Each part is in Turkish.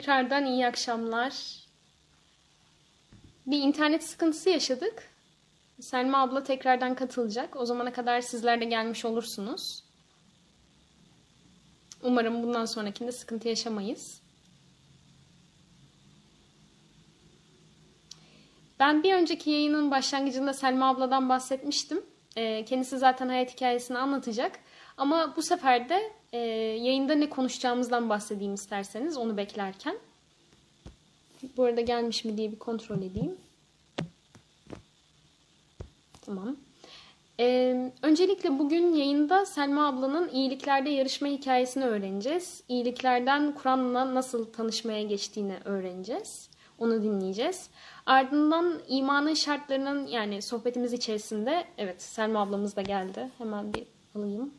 tekrardan iyi akşamlar. Bir internet sıkıntısı yaşadık. Selma abla tekrardan katılacak. O zamana kadar sizler de gelmiş olursunuz. Umarım bundan sonrakinde sıkıntı yaşamayız. Ben bir önceki yayının başlangıcında Selma abladan bahsetmiştim. Ee, kendisi zaten hayat hikayesini anlatacak. Ama bu sefer de e, yayında ne konuşacağımızdan bahsedeyim isterseniz onu beklerken. Bu arada gelmiş mi diye bir kontrol edeyim. Tamam. Ee, öncelikle bugün yayında Selma ablanın iyiliklerde yarışma hikayesini öğreneceğiz. İyiliklerden Kur'an'la nasıl tanışmaya geçtiğini öğreneceğiz. Onu dinleyeceğiz. Ardından imanın şartlarının yani sohbetimiz içerisinde evet Selma ablamız da geldi. Hemen bir alayım.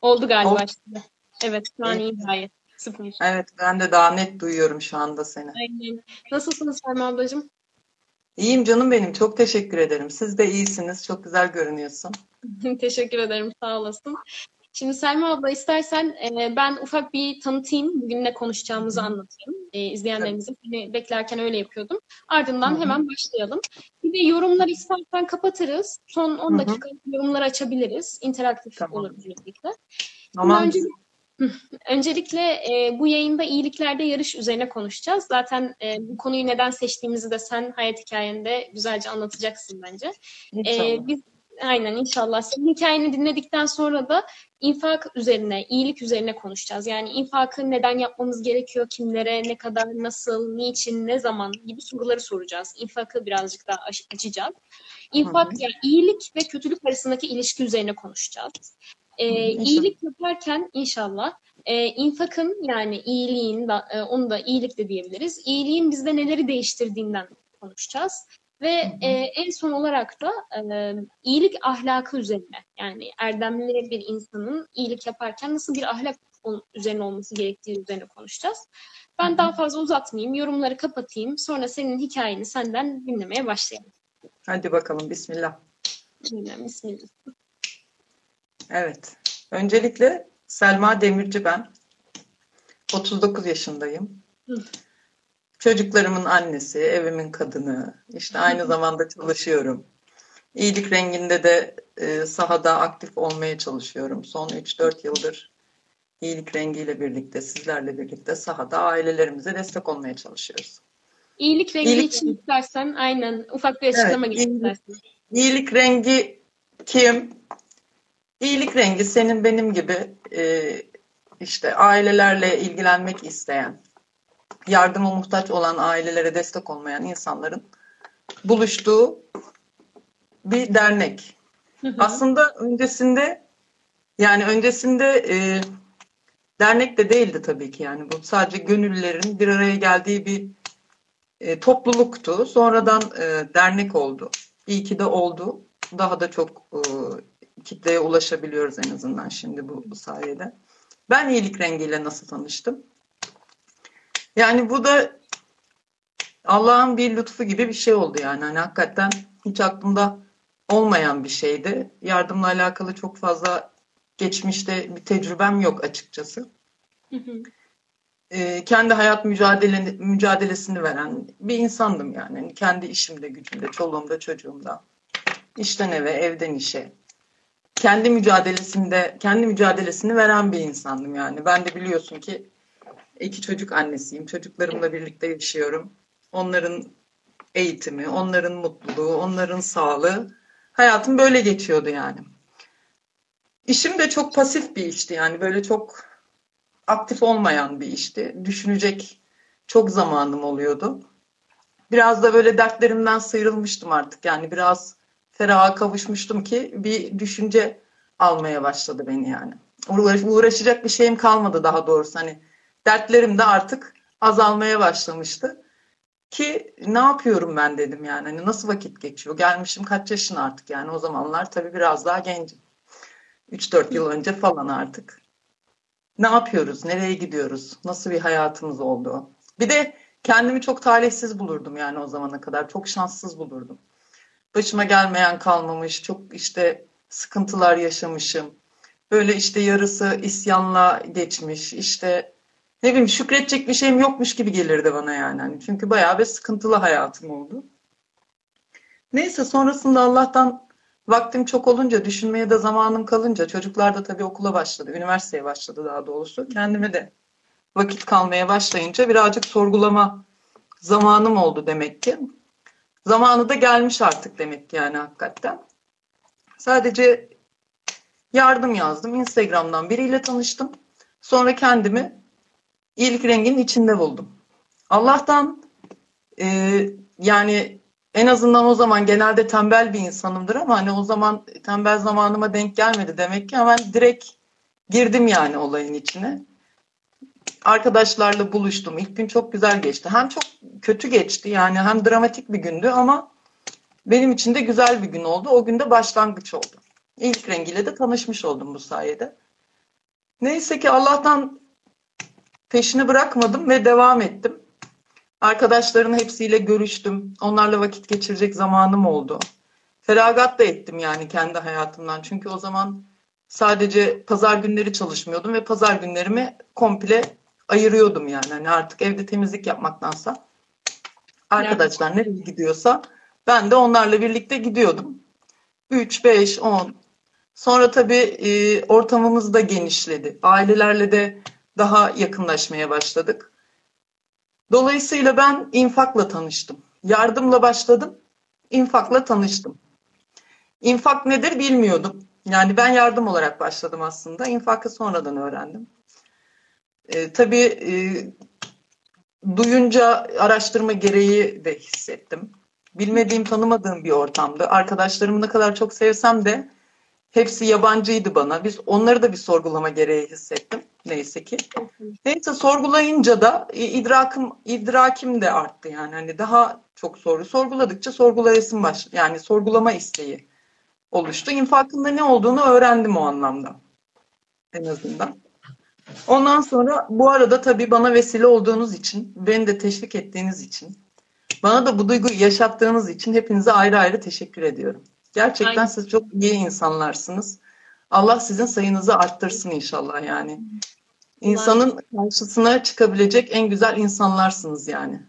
Oldu galiba Oldu. şimdi. Evet şu an iyi gayet. Süper. Evet ben de daha net duyuyorum şu anda seni. Aynen. Nasılsınız Selma ablacığım? İyiyim canım benim. Çok teşekkür ederim. Siz de iyisiniz. Çok güzel görünüyorsun. Teşekkür ederim. Sağ olasın. Şimdi Selma abla istersen e, ben ufak bir tanıtayım. Bugün ne konuşacağımızı anlatayım. E, izleyenlerimizin beni beklerken öyle yapıyordum. Ardından Hı hı. hemen başlayalım. Bir de yorumları istersen kapatırız. Son 10 Hı hı. dakika yorumları açabiliriz. İnteraktif Tamam. olur böylelikle. Aman Önce- Öncelikle e, bu yayında iyiliklerde yarış üzerine konuşacağız. Zaten e, bu konuyu neden seçtiğimizi de sen hayat hikayende güzelce anlatacaksın bence. Ee, biz aynen inşallah senin hikayeni dinledikten sonra da infak üzerine, iyilik üzerine konuşacağız. Yani infakı neden yapmamız gerekiyor, kimlere, ne kadar, nasıl, niçin, ne zaman gibi soruları soracağız. İnfakı birazcık daha açacağız. İnfak yani iyilik ve kötülük arasındaki ilişki üzerine konuşacağız. Ee, inşallah. iyilik yaparken inşallah e, infakın yani iyiliğin e, onu da iyilik de diyebiliriz. İyiliğin bizde neleri değiştirdiğinden konuşacağız. Ve Hı hı. e, en son olarak da e, iyilik ahlakı üzerine yani erdemli bir insanın iyilik yaparken nasıl bir ahlak üzerine olması gerektiği üzerine konuşacağız. Hı Ben hı. daha fazla uzatmayayım, yorumları kapatayım. Sonra senin hikayeni senden dinlemeye başlayalım. Hadi bakalım. Bismillah. Bismillah. Bismillah. Evet. Öncelikle Selma Demirci ben. 39 yaşındayım. Hı. Çocuklarımın annesi, evimin kadını. İşte aynı zamanda çalışıyorum. İyilik renginde de e, sahada aktif olmaya çalışıyorum. Son 3-4 yıldır iyilik rengiyle birlikte, sizlerle birlikte sahada ailelerimize destek olmaya çalışıyoruz. İyilik rengi İyilik- için istersen aynen ufak bir açıklama Evet, iyilik- istersen. İyilik rengi kim? İyilik rengi senin benim gibi e, işte ailelerle ilgilenmek isteyen, yardıma muhtaç olan ailelere destek olmayan insanların buluştuğu bir dernek. Hı hı. Aslında öncesinde yani öncesinde e, dernek de değildi tabii ki yani bu sadece gönüllülerin bir araya geldiği bir e, topluluktu. Sonradan e, dernek oldu. İyi ki de oldu. Daha da çok e, kitleye ulaşabiliyoruz en azından şimdi bu, bu sayede. Ben iyilik rengiyle nasıl tanıştım? Yani bu da Allah'ın bir lütfu gibi bir şey oldu yani. Hani hakikaten hiç aklımda olmayan bir şeydi. Yardımla alakalı çok fazla geçmişte bir tecrübem yok açıkçası. Hı hı. Ee, kendi hayat mücadele, mücadelesini veren bir insandım yani. Hani kendi işimde, gücümde, çoluğumda, çocuğumda. İşten eve, evden işe. Kendi mücadelesinde, kendi mücadelesini veren bir insandım yani. Ben de biliyorsun ki iki çocuk annesiyim. Çocuklarımla birlikte yaşıyorum. Onların eğitimi, onların mutluluğu, onların sağlığı. Hayatım böyle geçiyordu yani. İşim de çok pasif bir işti yani böyle çok aktif olmayan bir işti. Düşünecek çok zamanım oluyordu. Biraz da böyle dertlerimden sıyrılmıştım artık. Yani biraz feraha kavuşmuştum ki bir düşünce almaya başladı beni yani. Uğraş, uğraşacak bir şeyim kalmadı daha doğrusu. Hani dertlerim de artık azalmaya başlamıştı. Ki ne yapıyorum ben dedim yani. Hani nasıl vakit geçiyor? Gelmişim kaç yaşın artık yani. O zamanlar tabii biraz daha gencim. 3-4 yıl önce falan artık. Ne yapıyoruz? Nereye gidiyoruz? Nasıl bir hayatımız oldu? Bir de kendimi çok talihsiz bulurdum yani o zamana kadar. Çok şanssız bulurdum. Başıma gelmeyen kalmamış, çok işte sıkıntılar yaşamışım. Böyle işte yarısı isyanla geçmiş, işte ne bileyim şükredecek bir şeyim yokmuş gibi gelirdi bana yani. Hani çünkü bayağı bir sıkıntılı hayatım oldu. Neyse sonrasında Allah'tan vaktim çok olunca, düşünmeye de zamanım kalınca, çocuklar da tabii okula başladı, üniversiteye başladı daha doğrusu. Kendime de vakit kalmaya başlayınca birazcık sorgulama zamanım oldu demek ki. Zamanı da gelmiş artık demek ki yani hakikaten. Sadece yardım yazdım. Instagram'dan biriyle tanıştım. Sonra kendimi iyilik renginin içinde buldum. Allah'tan e, yani en azından o zaman genelde tembel bir insanımdır ama hani o zaman tembel zamanıma denk gelmedi demek ki hemen direkt girdim yani olayın içine. Arkadaşlarla buluştum. İlk gün çok güzel geçti. Hem çok kötü geçti yani hem dramatik bir gündü ama benim için de güzel bir gün oldu. O günde başlangıç oldu. İlk rengiyle de tanışmış oldum bu sayede. Neyse ki Allah'tan peşini bırakmadım ve devam ettim. Arkadaşların hepsiyle görüştüm. Onlarla vakit geçirecek zamanım oldu. Feragat da ettim yani kendi hayatımdan. Çünkü o zaman sadece pazar günleri çalışmıyordum ve pazar günlerimi komple ayırıyordum yani. Hani artık evde temizlik yapmaktansa arkadaşlar nereye gidiyorsa ben de onlarla birlikte gidiyordum. 3, 5, 10. Sonra tabii e, ortamımız da genişledi. Ailelerle de daha yakınlaşmaya başladık. Dolayısıyla ben infakla tanıştım. Yardımla başladım, infakla tanıştım. İnfak nedir bilmiyordum. Yani ben yardım olarak başladım aslında. İnfakı sonradan öğrendim. E, tabii e, duyunca araştırma gereği de hissettim. Bilmediğim, tanımadığım bir ortamdı. Arkadaşlarımı ne kadar çok sevsem de hepsi yabancıydı bana. Biz onları da bir sorgulama gereği hissettim. Neyse ki. Neyse sorgulayınca da idrakım idrakim de arttı yani. Hani daha çok soru sorguladıkça sorgulayasın baş yani sorgulama isteği oluştu. İnfakında ne olduğunu öğrendim o anlamda. En azından. Ondan sonra bu arada tabii bana vesile olduğunuz için, beni de teşvik ettiğiniz için, bana da bu duyguyu yaşattığınız için hepinize ayrı ayrı teşekkür ediyorum. Gerçekten Aynen. siz çok iyi insanlarsınız. Allah sizin sayınızı arttırsın inşallah yani. İnsanın karşısına çıkabilecek en güzel insanlarsınız yani.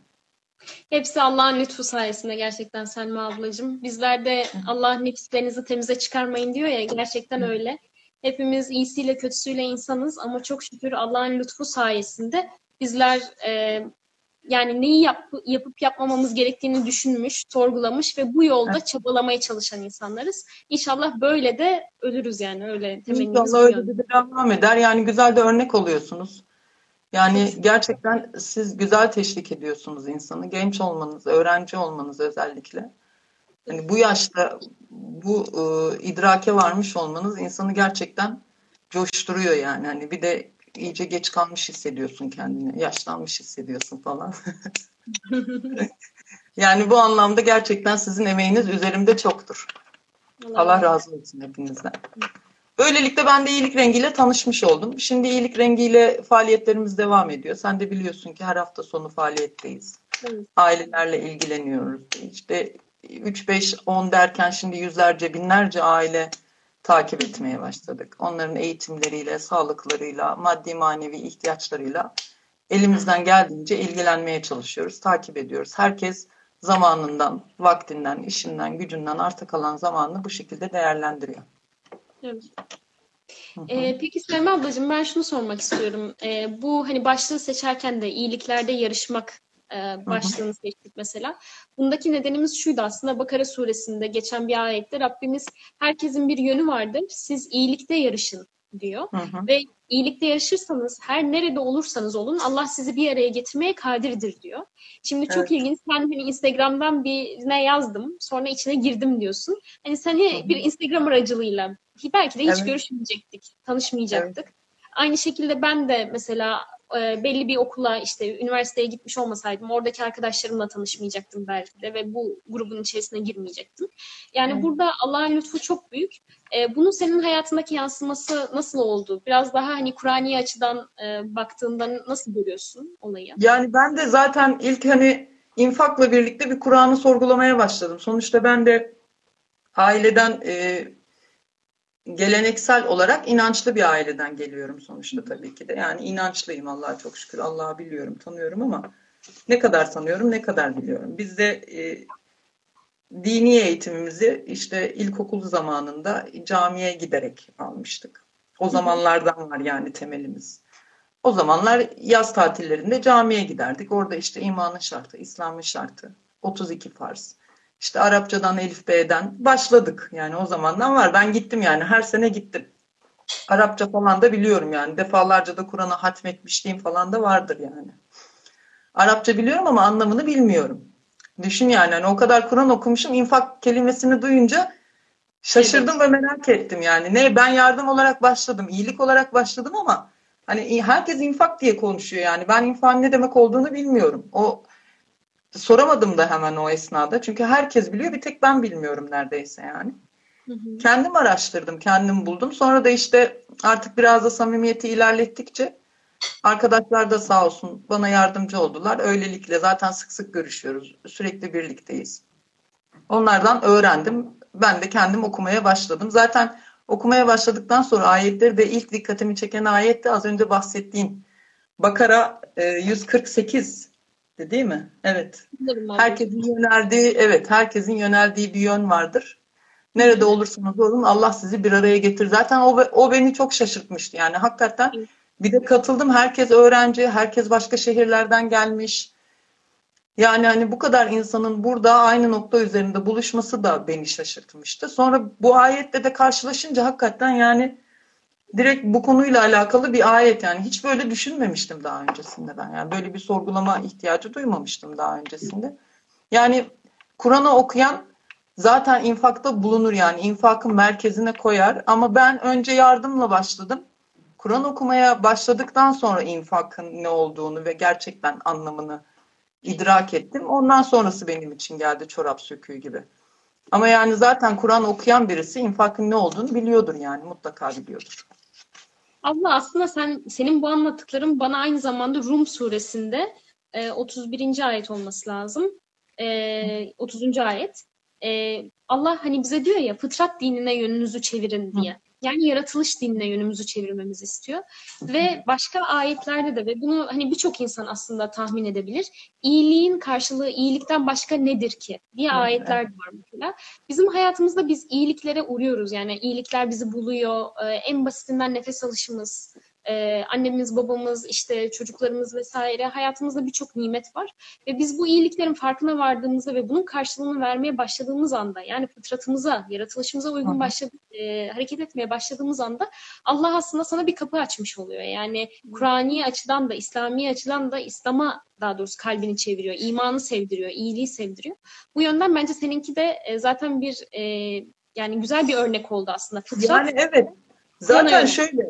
Hepsi Allah'ın lütfu sayesinde gerçekten Selma ablacığım. Bizler de Allah nefislerinizi temize çıkarmayın diyor ya gerçekten öyle. Hepimiz iyisiyle kötüsüyle insanız ama çok şükür Allah'ın lütfu sayesinde bizler e, yani neyi yap, yapıp yapmamamız gerektiğini düşünmüş, sorgulamış ve bu yolda evet. çabalamaya çalışan insanlarız. İnşallah böyle de ölürüz yani öyle temennimiz. İnşallah öyle de devam eder. Yani güzel de örnek oluyorsunuz. Yani gerçekten siz güzel teşvik ediyorsunuz insanı. Genç olmanız, öğrenci olmanız özellikle. Yani bu yaşta bu e, idrake varmış olmanız insanı gerçekten coşturuyor yani. Hani bir de iyice geç kalmış hissediyorsun kendini. Yaşlanmış hissediyorsun falan. yani bu anlamda gerçekten sizin emeğiniz üzerimde çoktur. Allah, Allah razı olsun hepinizden. Böylelikle ben de iyilik rengiyle tanışmış oldum. Şimdi iyilik rengiyle faaliyetlerimiz devam ediyor. Sen de biliyorsun ki her hafta sonu faaliyetteyiz. Evet. Ailelerle ilgileniyoruz. İşte 3, 5, 10 derken şimdi yüzlerce, binlerce aile takip etmeye başladık. Onların eğitimleriyle, sağlıklarıyla, maddi manevi ihtiyaçlarıyla elimizden geldiğince ilgilenmeye çalışıyoruz, takip ediyoruz. Herkes zamanından, vaktinden, işinden, gücünden arta kalan zamanını bu şekilde değerlendiriyor. Evet. Ee, peki Selma ablacığım ben şunu sormak istiyorum. Ee, bu hani başlığı seçerken de iyiliklerde yarışmak e, başlığını seçtik mesela. Bundaki nedenimiz şuydu aslında Bakara suresinde geçen bir ayette Rabbimiz herkesin bir yönü vardır. Siz iyilikte yarışın diyor. Hı hı. Ve iyilikte yarışırsanız her nerede olursanız olun Allah sizi bir araya getirmeye kadirdir diyor. Şimdi çok evet. ilginç. Ben hani Instagram'dan birine yazdım. Sonra içine girdim diyorsun. Hani seni bir Instagram aracılığıyla belki de hiç evet. görüşmeyecektik, tanışmayacaktık. Evet. Aynı şekilde ben de mesela e, belli bir okula işte üniversiteye gitmiş olmasaydım oradaki arkadaşlarımla tanışmayacaktım belki de ve bu grubun içerisine girmeyecektim. Yani evet. burada Allah'ın lütfu çok büyük. E, bunun senin hayatındaki yansıması nasıl oldu? Biraz daha hani Kur'ani açıdan e, baktığında nasıl görüyorsun olayı? Yani ben de zaten ilk hani infakla birlikte bir Kur'an'ı sorgulamaya başladım. Sonuçta ben de aileden e, geleneksel olarak inançlı bir aileden geliyorum sonuçta tabii ki de. Yani inançlıyım Allah'a çok şükür. Allah'ı biliyorum, tanıyorum ama ne kadar tanıyorum, ne kadar biliyorum. Biz de e, dini eğitimimizi işte ilkokul zamanında camiye giderek almıştık. O zamanlardan var yani temelimiz. O zamanlar yaz tatillerinde camiye giderdik. Orada işte imanın şartı, İslam'ın şartı, 32 farz. İşte Arapçadan, Elif B'den başladık. Yani o zamandan var. Ben gittim yani her sene gittim. Arapça falan da biliyorum yani. Defalarca da Kur'an'ı hatmetmişliğim falan da vardır yani. Arapça biliyorum ama anlamını bilmiyorum. Düşün yani hani o kadar Kur'an okumuşum. infak kelimesini duyunca şaşırdım evet. ve merak ettim yani. Ne ben yardım olarak başladım, iyilik olarak başladım ama hani herkes infak diye konuşuyor yani. Ben infak ne demek olduğunu bilmiyorum. O soramadım da hemen o esnada. Çünkü herkes biliyor bir tek ben bilmiyorum neredeyse yani. Hı hı. Kendim araştırdım, kendim buldum. Sonra da işte artık biraz da samimiyeti ilerlettikçe arkadaşlar da sağ olsun bana yardımcı oldular. Öylelikle zaten sık sık görüşüyoruz. Sürekli birlikteyiz. Onlardan öğrendim. Ben de kendim okumaya başladım. Zaten okumaya başladıktan sonra ayetleri de ilk dikkatimi çeken ayet de az önce bahsettiğim Bakara 148 değil mi? Evet. Herkesin yöneldiği, evet, herkesin yöneldiği bir yön vardır. Nerede olursanız olun Allah sizi bir araya getir. Zaten o, o beni çok şaşırtmıştı. Yani hakikaten bir de katıldım. Herkes öğrenci, herkes başka şehirlerden gelmiş. Yani hani bu kadar insanın burada aynı nokta üzerinde buluşması da beni şaşırtmıştı. Sonra bu ayette de karşılaşınca hakikaten yani direkt bu konuyla alakalı bir ayet yani hiç böyle düşünmemiştim daha öncesinde ben. Yani böyle bir sorgulama ihtiyacı duymamıştım daha öncesinde. Yani Kur'an'ı okuyan zaten infakta bulunur yani infakın merkezine koyar ama ben önce yardımla başladım. Kur'an okumaya başladıktan sonra infakın ne olduğunu ve gerçekten anlamını idrak ettim. Ondan sonrası benim için geldi çorap söküğü gibi. Ama yani zaten Kur'an okuyan birisi infakın ne olduğunu biliyordur yani mutlaka biliyordur. Abla aslında sen senin bu anlattıkların bana aynı zamanda Rum suresinde e, 31. ayet olması lazım. E, 30. ayet. E, Allah hani bize diyor ya fıtrat dinine yönünüzü çevirin diye. Yani yaratılış dinine yönümüzü çevirmemizi istiyor. Ve başka ayetlerde de ve bunu hani birçok insan aslında tahmin edebilir. İyiliğin karşılığı iyilikten başka nedir ki? diye ayetler de var mesela. Bizim hayatımızda biz iyiliklere uğruyoruz. Yani iyilikler bizi buluyor. Ee, en basitinden nefes alışımız, e, annemiz, babamız, işte çocuklarımız vesaire hayatımızda birçok nimet var. Ve biz bu iyiliklerin farkına vardığımızda ve bunun karşılığını vermeye başladığımız anda yani fıtratımıza, yaratılışımıza uygun başladı, e, hareket etmeye başladığımız anda Allah aslında sana bir kapı açmış oluyor. Yani Kur'ani açıdan da, İslami açıdan da İslam'a daha doğrusu kalbini çeviriyor, imanı sevdiriyor, iyiliği sevdiriyor. Bu yönden bence seninki de e, zaten bir e, yani güzel bir örnek oldu aslında. Fıtrat, yani evet. Zaten şöyle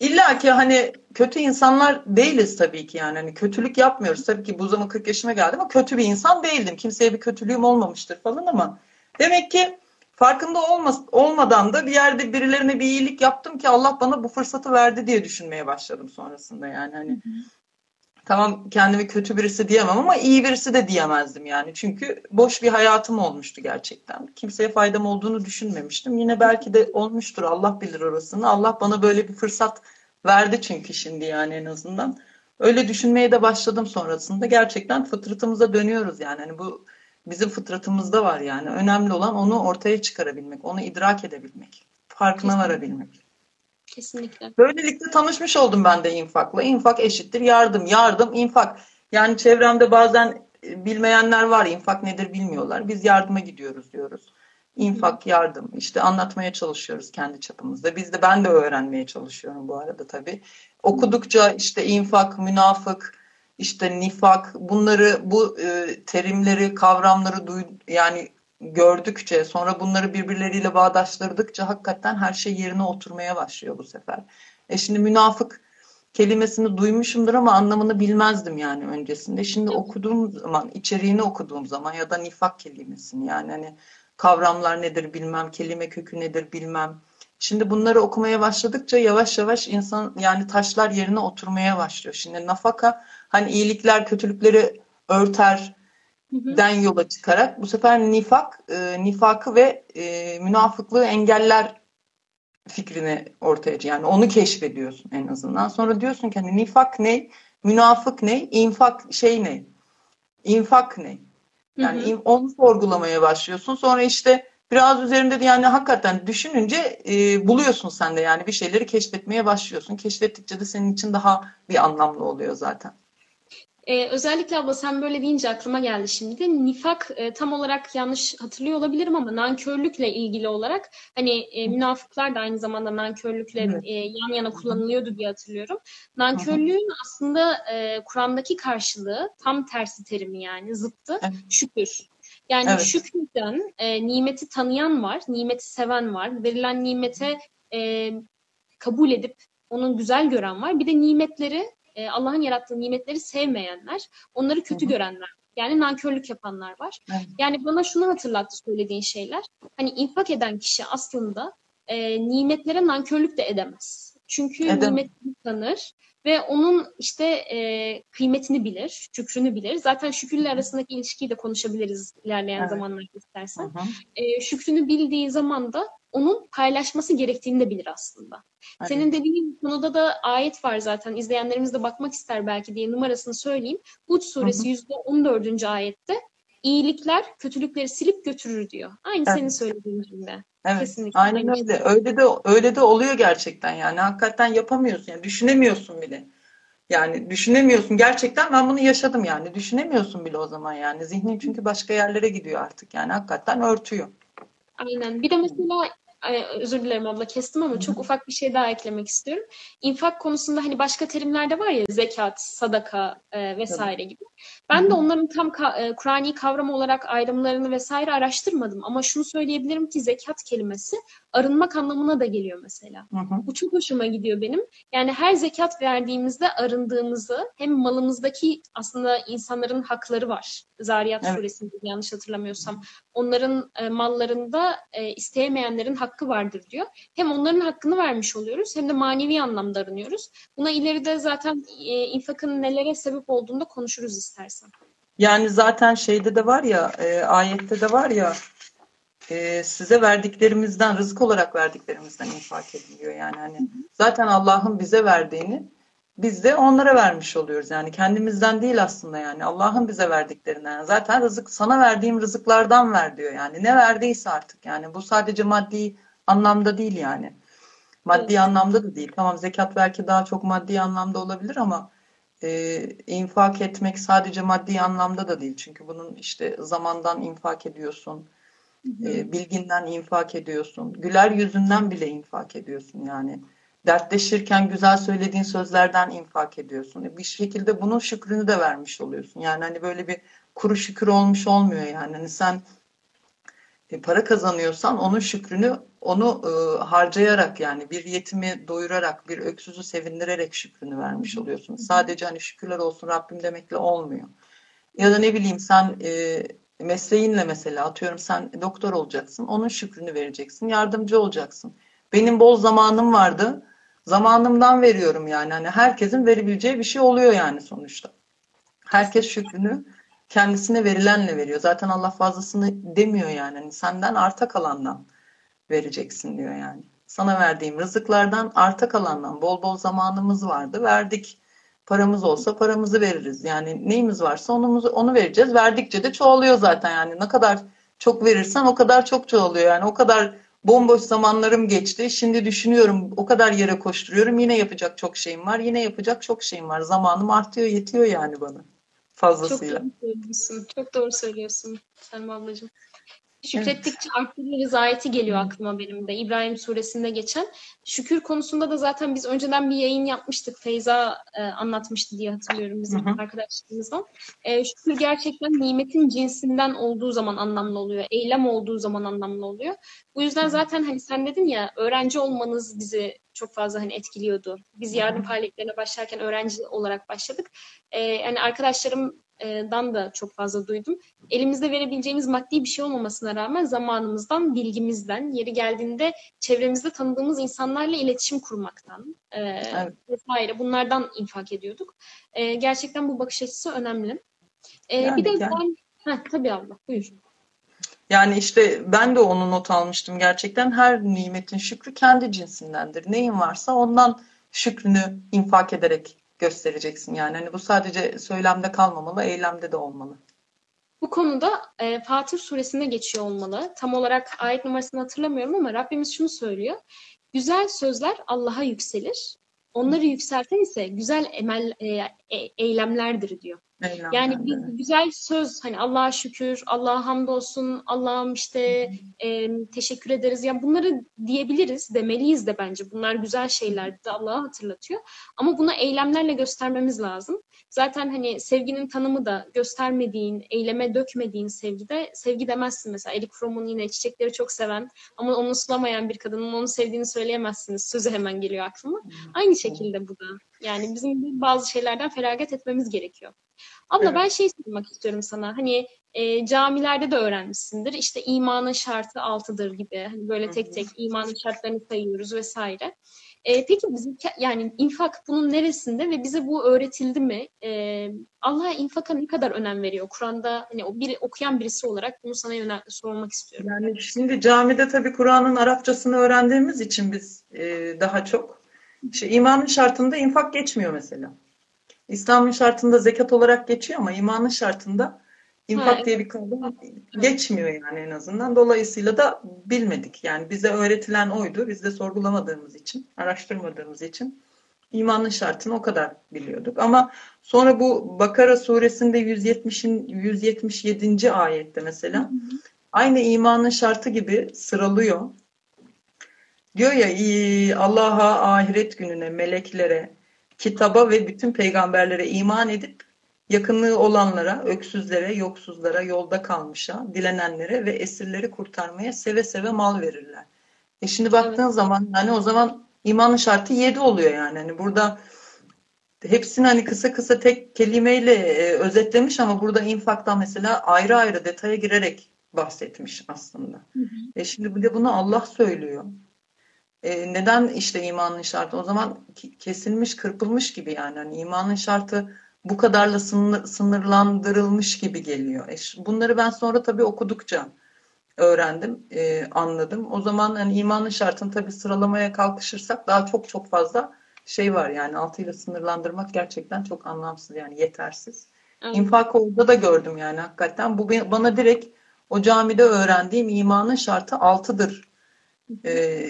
İlla ki hani kötü insanlar değiliz tabii ki yani. Hani kötülük yapmıyoruz. Tabii ki bu zaman 40 yaşıma geldim ama kötü bir insan değildim. Kimseye bir kötülüğüm olmamıştır falan ama demek ki farkında olmaz, olmadan da bir yerde birilerine bir iyilik yaptım ki Allah bana bu fırsatı verdi diye düşünmeye başladım sonrasında yani hani. Tamam kendimi kötü birisi diyemem ama iyi birisi de diyemezdim yani. Çünkü boş bir hayatım olmuştu gerçekten. Kimseye faydam olduğunu düşünmemiştim. Yine belki de olmuştur Allah bilir orasını. Allah bana böyle bir fırsat verdi çünkü şimdi yani en azından. Öyle düşünmeye de başladım sonrasında. Gerçekten fıtratımıza dönüyoruz yani. Hani bu bizim fıtratımızda var yani. Önemli olan onu ortaya çıkarabilmek, onu idrak edebilmek, farkına Kesinlikle. varabilmek. Kesinlikle. Böylelikle tanışmış oldum ben de infakla. İnfak eşittir yardım, yardım, infak. Yani çevremde bazen e, bilmeyenler var. İnfak nedir bilmiyorlar. Biz yardıma gidiyoruz diyoruz. İnfak, yardım. İşte anlatmaya çalışıyoruz kendi çapımızda. Biz de ben de öğrenmeye çalışıyorum bu arada tabii. Okudukça işte infak, münafık, işte nifak bunları bu e, terimleri, kavramları duy yani gördükçe, sonra bunları birbirleriyle bağdaştırdıkça hakikaten her şey yerine oturmaya başlıyor bu sefer. E şimdi münafık kelimesini duymuşumdur ama anlamını bilmezdim yani öncesinde. Şimdi okuduğum zaman, içeriğini okuduğum zaman ya da nifak kelimesini yani hani kavramlar nedir bilmem, kelime kökü nedir bilmem. Şimdi bunları okumaya başladıkça yavaş yavaş insan yani taşlar yerine oturmaya başlıyor. Şimdi nafaka hani iyilikler kötülükleri örter den yola çıkarak bu sefer nifak, e, nifakı ve e, münafıklığı engeller fikrini ortaya yani onu keşfediyorsun en azından. Sonra diyorsun ki hani nifak ne, münafık ne, infak şey ne, infak ne? Yani hı hı. onu sorgulamaya başlıyorsun. Sonra işte biraz üzerinde de yani hakikaten düşününce e, buluyorsun sen de yani bir şeyleri keşfetmeye başlıyorsun. Keşfettikçe de senin için daha bir anlamlı oluyor zaten. Ee, özellikle abla sen böyle deyince aklıma geldi şimdi. Nifak e, tam olarak yanlış hatırlıyor olabilirim ama nankörlükle ilgili olarak hani e, münafıklar da aynı zamanda nankörlükle e, yan yana kullanılıyordu diye hatırlıyorum. Nankörlüğün aslında e, Kur'an'daki karşılığı tam tersi terimi yani zıttı şükür. Yani evet. şükreden e, nimeti tanıyan var, nimeti seven var, verilen nimete e, kabul edip onu güzel gören var. Bir de nimetleri e, Allah'ın yarattığı nimetleri sevmeyenler, onları kötü Hı-hı. görenler. Yani nankörlük yapanlar var. Evet. Yani bana şunu hatırlattı söylediğin şeyler. Hani infak eden kişi aslında e, nimetlere nankörlük de edemez. Çünkü Edem. nimetini tanır ve onun işte e, kıymetini bilir, şükrünü bilir. Zaten şükürle arasındaki ilişkiyi de konuşabiliriz ilerleyen evet. zamanlarda istersen. E, şükrünü bildiği zaman da onun paylaşması gerektiğini de bilir aslında. Aynen. Senin dediğin konuda da ayet var zaten. İzleyenlerimiz de bakmak ister belki diye numarasını söyleyeyim. Hud suresi yüzde 14. ayette iyilikler kötülükleri silip götürür diyor. Aynı evet. senin söylediğin gibi. Evet. Kesinlikle. Aynen öyle. Öyle de öyle de oluyor gerçekten yani. Hakikaten yapamıyorsun yani düşünemiyorsun bile. Yani düşünemiyorsun. Gerçekten ben bunu yaşadım yani. Düşünemiyorsun bile o zaman yani. Zihnin çünkü başka yerlere gidiyor artık yani. Hakikaten örtüyor. Aynen. Bir de mesela özür dilerim abla kestim ama çok ufak bir şey daha eklemek istiyorum. İnfak konusunda hani başka terimler de var ya zekat, sadaka e, vesaire Tabii. gibi. Ben de onların tam ka- e, Kur'ani kavram olarak ayrımlarını vesaire araştırmadım ama şunu söyleyebilirim ki zekat kelimesi arınmak anlamına da geliyor mesela. Hı hı. Bu çok hoşuma gidiyor benim. Yani her zekat verdiğimizde arındığımızı hem malımızdaki aslında insanların hakları var. Zariyat evet. suresinde yanlış hatırlamıyorsam. Onların e, mallarında e, isteyemeyenlerin hakkı vardır diyor. Hem onların hakkını vermiş oluyoruz hem de manevi anlamda arınıyoruz. Buna ileride zaten e, infakın nelere sebep olduğunda konuşuruz istersen. Yani zaten şeyde de var ya, e, ayette de var ya e, size verdiklerimizden, rızık olarak verdiklerimizden infak ediliyor. Yani hani zaten Allah'ın bize verdiğini biz de onlara vermiş oluyoruz. Yani kendimizden değil aslında yani Allah'ın bize verdiklerinden. Zaten rızık sana verdiğim rızıklardan ver diyor yani. Ne verdiyse artık yani bu sadece maddi anlamda değil yani. Maddi evet. anlamda da değil. Tamam zekat belki daha çok maddi anlamda olabilir ama e, infak etmek sadece maddi anlamda da değil. Çünkü bunun işte zamandan infak ediyorsun e, bilginden infak ediyorsun. Güler yüzünden bile infak ediyorsun yani. Dertleşirken güzel söylediğin sözlerden infak ediyorsun. E, bir şekilde bunun şükrünü de vermiş oluyorsun. Yani hani böyle bir kuru şükür olmuş olmuyor yani. Hani sen e, para kazanıyorsan onun şükrünü onu e, harcayarak yani bir yetimi doyurarak bir öksüzü sevindirerek şükrünü vermiş oluyorsun. Sadece hani şükürler olsun Rabbim demekle olmuyor. Ya da ne bileyim sen e, mesleğinle mesela atıyorum sen doktor olacaksın. Onun şükrünü vereceksin. Yardımcı olacaksın. Benim bol zamanım vardı. Zamanımdan veriyorum yani. Hani herkesin verebileceği bir şey oluyor yani sonuçta. Herkes şükrünü kendisine verilenle veriyor. Zaten Allah fazlasını demiyor yani. Hani senden arta kalandan vereceksin diyor yani. Sana verdiğim rızıklardan arta kalandan bol bol zamanımız vardı. Verdik. Paramız olsa paramızı veririz. Yani neyimiz varsa onu, onu vereceğiz. Verdikçe de çoğalıyor zaten yani. Ne kadar çok verirsen o kadar çok çoğalıyor. Yani o kadar bomboş zamanlarım geçti. Şimdi düşünüyorum o kadar yere koşturuyorum. Yine yapacak çok şeyim var. Yine yapacak çok şeyim var. Zamanım artıyor yetiyor yani bana. Fazlasıyla. Çok doğru söylüyorsun. Çok doğru söylüyorsun Selma ablacığım. Şükrettikçe arttırırız ayeti geliyor aklıma benim de. İbrahim suresinde geçen. Şükür konusunda da zaten biz önceden bir yayın yapmıştık. Feyza e, anlatmıştı diye hatırlıyorum bizim Hı hı. arkadaşlarımızdan. E, şükür gerçekten nimetin cinsinden olduğu zaman anlamlı oluyor. Eylem olduğu zaman anlamlı oluyor. Bu yüzden zaten hani sen dedin ya öğrenci olmanız bizi çok fazla hani etkiliyordu. Biz yardım faaliyetlerine başlarken öğrenci olarak başladık. E, yani arkadaşlarımdan da çok fazla duydum elimizde verebileceğimiz maddi bir şey olmamasına rağmen zamanımızdan, bilgimizden, yeri geldiğinde çevremizde tanıdığımız insanlarla iletişim kurmaktan e, Evet. vesaire bunlardan infak ediyorduk. E, gerçekten bu bakış açısı önemli. E, Yani bir de gel- ben, Heh, tabii abla, buyur. Yani işte ben de onu not almıştım gerçekten. Her nimetin şükrü kendi cinsindendir. Neyin varsa ondan şükrünü infak ederek göstereceksin. Yani hani bu sadece söylemde kalmamalı, eylemde de olmalı. Bu konuda e, Fatır suresinde geçiyor olmalı. Tam olarak ayet numarasını hatırlamıyorum ama Rabbimiz şunu söylüyor. Güzel sözler Allah'a yükselir. Onları yükselten ise güzel emel e, e- eylemlerdir diyor. Eylemlerde. Yani bir güzel söz hani Allah'a şükür, Allah'a hamdolsun, Allah'ım işte e, teşekkür ederiz. Yani bunları diyebiliriz, demeliyiz de bence. Bunlar güzel şeyler de Allah'a hatırlatıyor. Ama buna eylemlerle göstermemiz lazım. Zaten hani sevginin tanımı da göstermediğin, eyleme dökmediğin sevgide sevgi demezsin mesela. Eric Fromm'un yine çiçekleri çok seven ama onu sulamayan bir kadının onu sevdiğini söyleyemezsiniz. Sözü hemen geliyor aklıma. Aynı şekilde bu da. Yani bizim bazı şeylerden feragat etmemiz gerekiyor. Abla Evet. ben şey sormak istiyorum sana. Hani e, camilerde de öğrenmişsindir. İşte imanın şartı altıdır gibi. Hani böyle tek tek imanın şartlarını sayıyoruz vesaire. E, peki bizim yani infak bunun neresinde ve bize bu öğretildi mi? E, Allah infaka ne kadar önem veriyor? Kur'an'da hani o bir okuyan birisi olarak bunu sana yönel sormak istiyorum. Yani şimdi camide tabii Kur'an'ın Arapçasını öğrendiğimiz için biz e, daha çok işte imanın şartında infak geçmiyor mesela. İslam'ın şartında zekat olarak geçiyor ama imanın şartında infak Ha, diye bir kavram geçmiyor yani en azından. Dolayısıyla da bilmedik. Yani bize öğretilen oydu. Biz de sorgulamadığımız için, araştırmadığımız için imanın şartını o kadar biliyorduk. Ama sonra bu Bakara suresinde 170'in 177. ayette mesela aynı imanın şartı gibi sıralıyor. Diyor ya "İyi, Allah'a, ahiret gününe, meleklere, kitaba ve bütün peygamberlere iman edip yakınlığı olanlara, öksüzlere, yoksuzlara, yolda kalmışa, dilenenlere ve esirleri kurtarmaya seve seve mal verirler. E şimdi baktığın zaman hani o zaman imanın şartı 7 oluyor yani. Hani burada hepsini hani kısa kısa tek kelimeyle e, özetlemiş ama burada infaktan mesela ayrı ayrı detaya girerek bahsetmiş aslında. E şimdi bir de bunu Allah söylüyor. E, neden işte imanın şartı? O zaman kesilmiş, kırpılmış gibi yani. Hani imanın şartı bu kadarla sınır- sınırlandırılmış gibi geliyor. E, bunları ben sonra tabii okudukça öğrendim, e, anladım. O zaman hani imanın şartını tabii sıralamaya kalkışırsak daha çok çok fazla şey var yani altıyla sınırlandırmak gerçekten çok anlamsız yani yetersiz. Aynen. İnfak orada da gördüm yani hakikaten. Bu bana direkt o camide öğrendiğim imanın şartı altıdır e,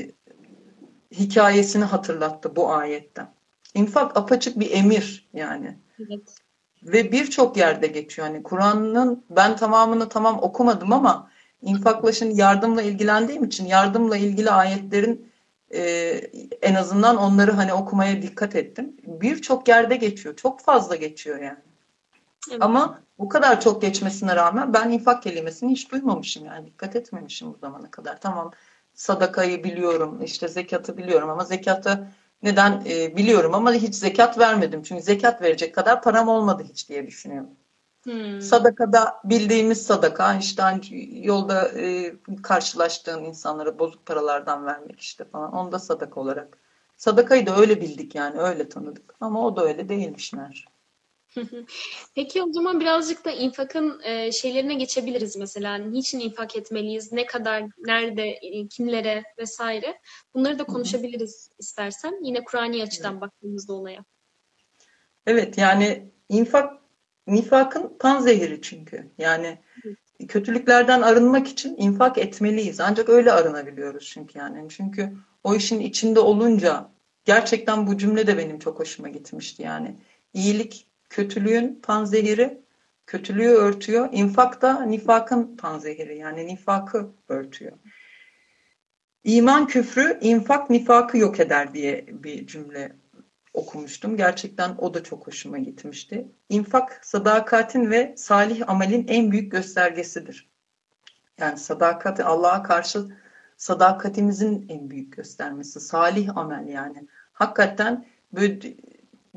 hikayesini hatırlattı bu ayetten. İnfak apaçık bir emir yani. Evet. Ve birçok yerde geçiyor. Yani Kur'an'ın ben tamamını tamam okumadım ama infakla şimdi yardımla ilgilendiğim için yardımla ilgili ayetlerin e, en azından onları hani okumaya dikkat ettim. Birçok yerde geçiyor. Çok fazla geçiyor yani. Evet. Ama bu kadar çok geçmesine rağmen ben infak kelimesini hiç duymamışım yani dikkat etmemişim bu zamana kadar. Tamam sadakayı biliyorum işte zekatı biliyorum ama zekatı neden e, biliyorum ama hiç zekat vermedim. Çünkü zekat verecek kadar param olmadı hiç diye düşünüyorum. Hmm. Sadakada bildiğimiz sadaka işte yolda e, karşılaştığın insanlara bozuk paralardan vermek işte falan. Onu da sadaka olarak. Sadakayı da öyle bildik yani öyle tanıdık. Ama o da öyle değilmiş meğer. Peki o zaman birazcık da infakın e, şeylerine geçebiliriz mesela. Niçin infak etmeliyiz? Ne kadar, nerede, e, kimlere vesaire. Bunları da konuşabiliriz istersen. Yine Kur'ani açıdan baktığımızda olaya. Evet yani infak nifakın panzehiri çünkü. Yani kötülüklerden arınmak için infak etmeliyiz. Ancak öyle arınabiliyoruz çünkü yani. Çünkü o işin içinde olunca gerçekten bu cümle de benim çok hoşuma gitmişti yani. İyilik kötülüğün panzehiri, kötülüğü örtüyor. İnfak da nifakın panzehiri yani nifakı örtüyor. İman küfrü, infak nifakı yok eder diye bir cümle okumuştum. Gerçekten o da çok hoşuma gitmişti. İnfak sadakatin ve salih amelin en büyük göstergesidir. Yani sadakat Allah'a karşı sadakatimizin en büyük göstermesi. Salih amel yani. Hakikaten böyle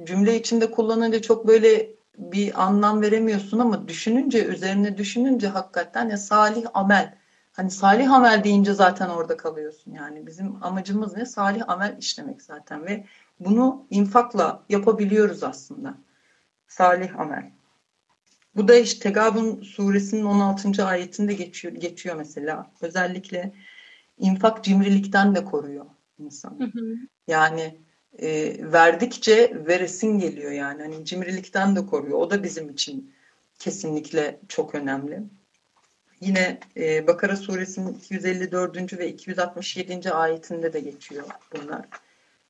cümle içinde kullanınca çok böyle bir anlam veremiyorsun ama düşününce, üzerine düşününce hakikaten ya salih amel. Hani salih amel deyince zaten orada kalıyorsun yani. Bizim amacımız ne? Salih amel işlemek zaten ve bunu infakla yapabiliyoruz aslında. Salih amel. Bu da işte Tegabun suresinin 16. ayetinde geçiyor, geçiyor mesela. Özellikle infak cimrilikten de koruyor insanı. Yani e, verdikçe veresin geliyor yani. Hani cimrilikten de koruyor. O da bizim için kesinlikle çok önemli. Yine e, Bakara suresinin 254. ve 267. ayetinde de geçiyor bunlar.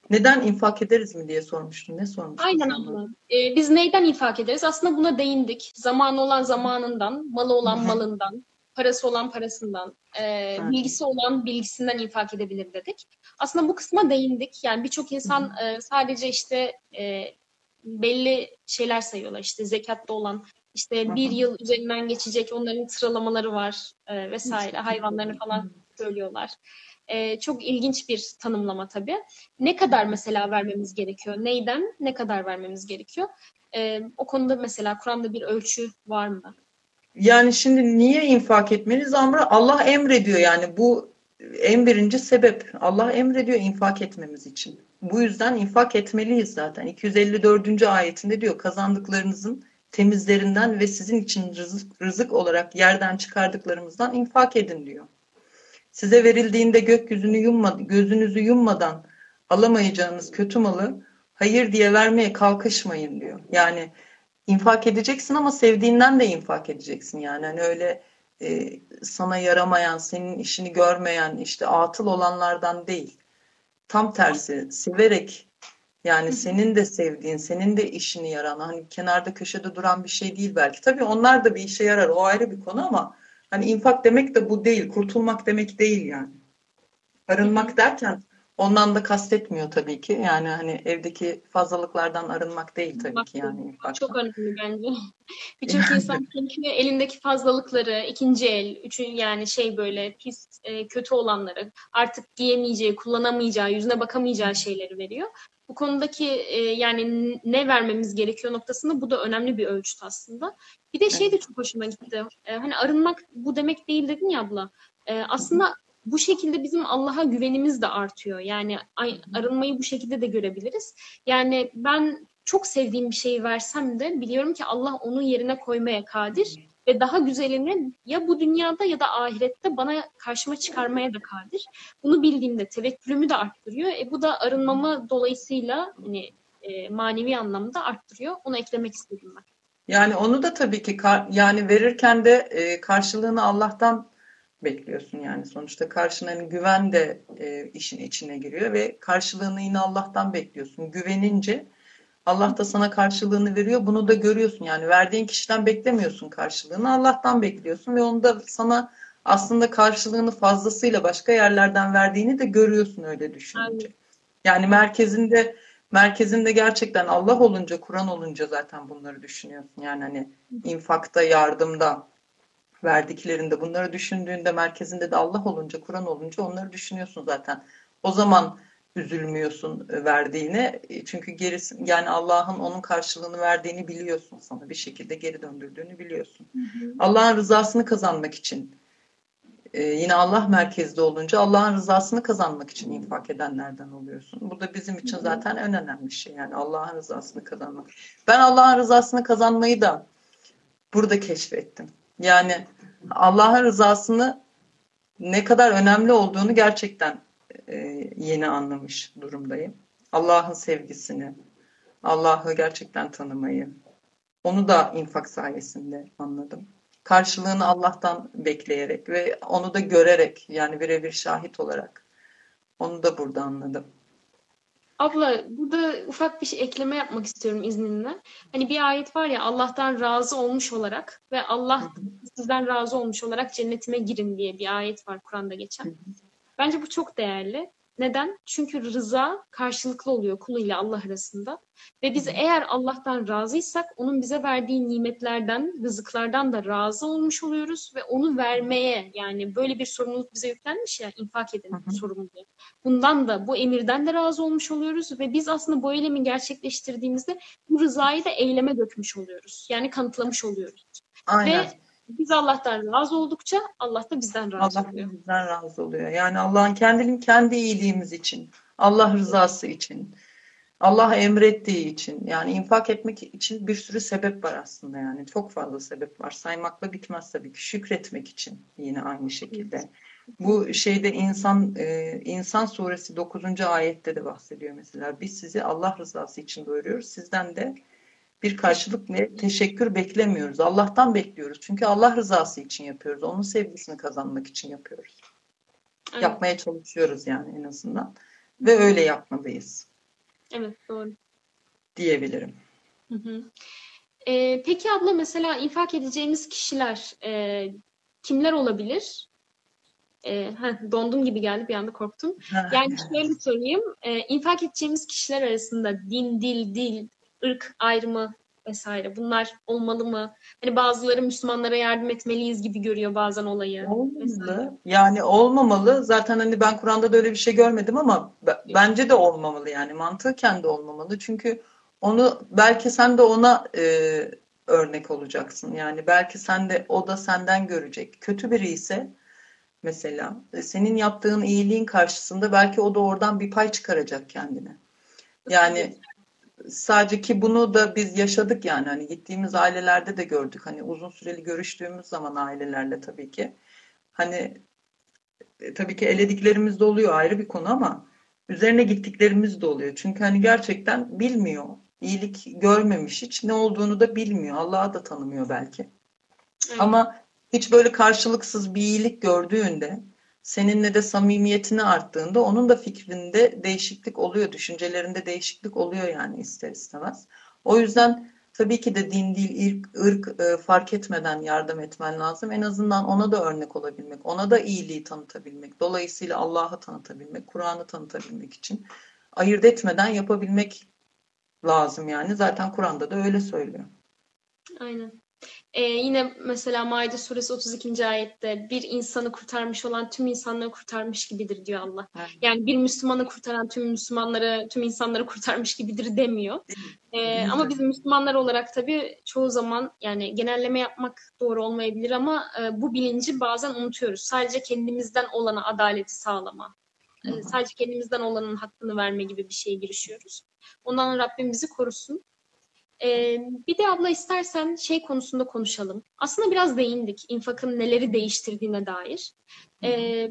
Neden infak ederiz mi diye sormuştun. Ne sormuştun? Aynen abla. Ee, biz neyden infak ederiz? Aslında buna değindik. Zamanı olan zamanından, malı olan malından, parası olan parasından, e, bilgisi olan bilgisinden infak edebilir dedik. Aslında bu kısma değindik. Yani birçok insan e, sadece işte e, belli şeyler sayıyorlar. İşte zekatta olan işte bir yıl üzerinden geçecek onların sıralamaları var e, vesaire. Hayvanlarını falan söylüyorlar. E, çok ilginç bir tanımlama tabii. Ne kadar mesela vermemiz gerekiyor? Neyden ne kadar vermemiz gerekiyor? E, o konuda mesela Kur'an'da bir ölçü var mı? Yani şimdi niye infak etmeliyiz? Ama Allah emrediyor yani bu en birinci sebep. Allah emrediyor infak etmemiz için. Bu yüzden infak etmeliyiz zaten. 254. ayetinde diyor kazandıklarınızın temizlerinden ve sizin için rızık, rızık olarak yerden çıkardıklarımızdan infak edin diyor. Size verildiğinde gökyüzünü yumma, gözünüzü yummadan alamayacağınız kötü malı hayır diye vermeye kalkışmayın diyor. Yani infak edeceksin ama sevdiğinden de infak edeceksin. Yani hani öyle e, sana yaramayan, senin işini görmeyen, işte atıl olanlardan değil. Tam tersi, severek yani senin de sevdiğin, senin de işini yaran, hani kenarda köşede duran bir şey değil belki. Tabii onlar da bir işe yarar, o ayrı bir konu ama hani infak demek de bu değil, kurtulmak demek değil yani. Arınmak derken Ondan da kastetmiyor tabii ki. Yani hani evdeki fazlalıklardan arınmak değil tabii ki yani. Çok önemli bence. Birçok insan çünkü elindeki fazlalıkları, ikinci el, üçün yani şey böyle pis, e, kötü olanları, artık giyemeyeceği, kullanamayacağı, yüzüne bakamayacağı şeyleri veriyor. Bu konudaki e, yani ne vermemiz gerekiyor noktasında bu da önemli bir ölçüt aslında. Bir de şey de çok hoşuma gitti. E, hani arınmak bu demek değil dedin ya abla. aslında bu şekilde bizim Allah'a güvenimiz de artıyor. Yani arınmayı bu şekilde de görebiliriz. Yani ben çok sevdiğim bir şeyi versem de biliyorum ki Allah onun yerine koymaya kadir ve daha güzelini ya bu dünyada ya da ahirette bana karşıma çıkarmaya da kadir. Bunu bildiğimde tevekkülümü de arttırıyor. E bu da arınmamı dolayısıyla hani e, manevi anlamda arttırıyor. Onu eklemek istedim ben. Yani onu da tabii ki yani verirken de e, karşılığını Allah'tan bekliyorsun yani sonuçta karşına hani güven de e, işin içine giriyor ve karşılığını yine Allah'tan bekliyorsun. Güvenince Allah da sana karşılığını veriyor. Bunu da görüyorsun yani verdiğin kişiden beklemiyorsun karşılığını Allah'tan bekliyorsun ve onu da sana aslında karşılığını fazlasıyla başka yerlerden verdiğini de görüyorsun öyle düşününce. Yani merkezinde merkezinde gerçekten Allah olunca, Kur'an olunca zaten bunları düşünüyorsun. Yani hani infakta, yardımda, verdiklerinde bunları düşündüğünde merkezinde de Allah olunca, Kur'an olunca onları düşünüyorsun zaten. O zaman üzülmüyorsun e, verdiğine. E, çünkü gerisi yani Allah'ın onun karşılığını verdiğini biliyorsun sana. Bir şekilde geri döndürdüğünü biliyorsun. Allah'ın rızasını kazanmak için e, yine Allah merkezde olunca Allah'ın rızasını kazanmak için infak edenlerden oluyorsun. Bu da bizim için zaten en önemli şey. Yani Allah'ın rızasını kazanmak. Ben Allah'ın rızasını kazanmayı da burada keşfettim. Yani Allah'ın rızasını ne kadar önemli olduğunu gerçekten e, yeni anlamış durumdayım. Allah'ın sevgisini, Allah'ı gerçekten tanımayı, onu da infak sayesinde anladım. Karşılığını Allah'tan bekleyerek ve onu da görerek yani birebir şahit olarak onu da burada anladım. Abla burada ufak bir şey ekleme yapmak istiyorum izninle. Hani bir ayet var ya Allah'tan razı olmuş olarak ve Allah sizden razı olmuş olarak cennetime girin diye bir ayet var Kur'an'da geçen. Bence bu çok değerli. Neden? Çünkü rıza karşılıklı oluyor kul ile Allah arasında. Ve biz eğer Allah'tan razıysak onun bize verdiği nimetlerden, rızıklardan da razı olmuş oluyoruz ve onu vermeye yani böyle bir sorumluluk bize yüklenmiş ya infak edin sorumluluğu. Bundan da bu emirden de razı olmuş oluyoruz ve biz aslında bu eylemi gerçekleştirdiğimizde bu rızayı da eyleme dökmüş oluyoruz. Yani kanıtlamış oluyoruz. Aynen. Ve biz Allah'tan razı oldukça Allah da bizden razı Allah oluyor. bizden razı oluyor. Yani Allah'ın kendinin kendi iyiliğimiz için, Allah rızası için, Allah emrettiği için yani infak etmek için bir sürü sebep var aslında yani çok fazla sebep var. Saymakla bitmez tabii ki. Şükretmek için yine aynı şekilde. Bu şeyde insan e, insan suresi 9. ayette de bahsediyor mesela. Biz sizi Allah rızası için doyuruyoruz. Sizden de bir karşılık ve teşekkür beklemiyoruz. Allah'tan bekliyoruz. Çünkü Allah rızası için yapıyoruz. Onun sevgisini kazanmak için yapıyoruz. Evet. Yapmaya çalışıyoruz yani en azından. Ve öyle yapmalıyız Evet doğru. diyebilirim. Hı hı. Ee, peki abla mesela infak edeceğimiz kişiler e, kimler olabilir? E, heh, dondum gibi geldi bir anda korktum. Yani şöyle söyleyeyim. E, infak edeceğimiz kişiler arasında din, dil, dil, ırk ayrımı vesaire bunlar olmalı mı? Hani bazıları Müslümanlara yardım etmeliyiz gibi görüyor bazen olayı. vesaire. Olmamalı. Yani olmamalı. Zaten hani ben Kur'an'da da öyle bir şey görmedim ama bence de olmamalı yani. Mantıken de olmamalı. Çünkü onu belki sen de ona e, örnek olacaksın. Yani belki sen de o da senden görecek. Kötü biri ise mesela e, senin yaptığın iyiliğin karşısında belki o da oradan bir pay çıkaracak kendine. Yani sadece ki bunu da biz yaşadık yani hani gittiğimiz ailelerde de gördük. Hani uzun süreli görüştüğümüz zaman ailelerle tabii ki. Hani e, tabii ki elediklerimiz de oluyor ayrı bir konu ama üzerine gittiklerimiz de oluyor. Çünkü hani gerçekten bilmiyor. İyilik görmemiş hiç ne olduğunu da bilmiyor. Allah'ı da tanımıyor belki. Evet. Ama hiç böyle karşılıksız bir iyilik gördüğünde, seninle de samimiyetini arttığında onun da fikrinde değişiklik oluyor, düşüncelerinde değişiklik oluyor yani ister istemez. O yüzden tabii ki de din, dil, ırk, ırk e, fark etmeden yardım etmen lazım. En azından ona da örnek olabilmek, ona da iyiliği tanıtabilmek, dolayısıyla Allah'ı tanıtabilmek, Kur'an'ı tanıtabilmek için ayırt etmeden yapabilmek lazım yani. Zaten Kur'an'da da öyle söylüyor. Aynen. Ee, yine mesela Maide suresi 32. ayette bir insanı kurtarmış olan tüm insanları kurtarmış gibidir diyor Allah. Evet. Yani bir Müslümanı kurtaran tüm Müslümanları, tüm insanları kurtarmış gibidir demiyor. Ee, Değil. ama biz Müslümanlar olarak tabii çoğu zaman yani genelleme yapmak doğru olmayabilir ama e, bu bilinci bazen unutuyoruz. Sadece kendimizden olana adaleti sağlama. e, sadece kendimizden olanın hakkını verme gibi bir şeye girişiyoruz. Ondan Rabbim bizi korusun. Ee, bir de abla istersen şey konusunda konuşalım. Aslında biraz değindik infakın neleri değiştirdiğine dair. Ee,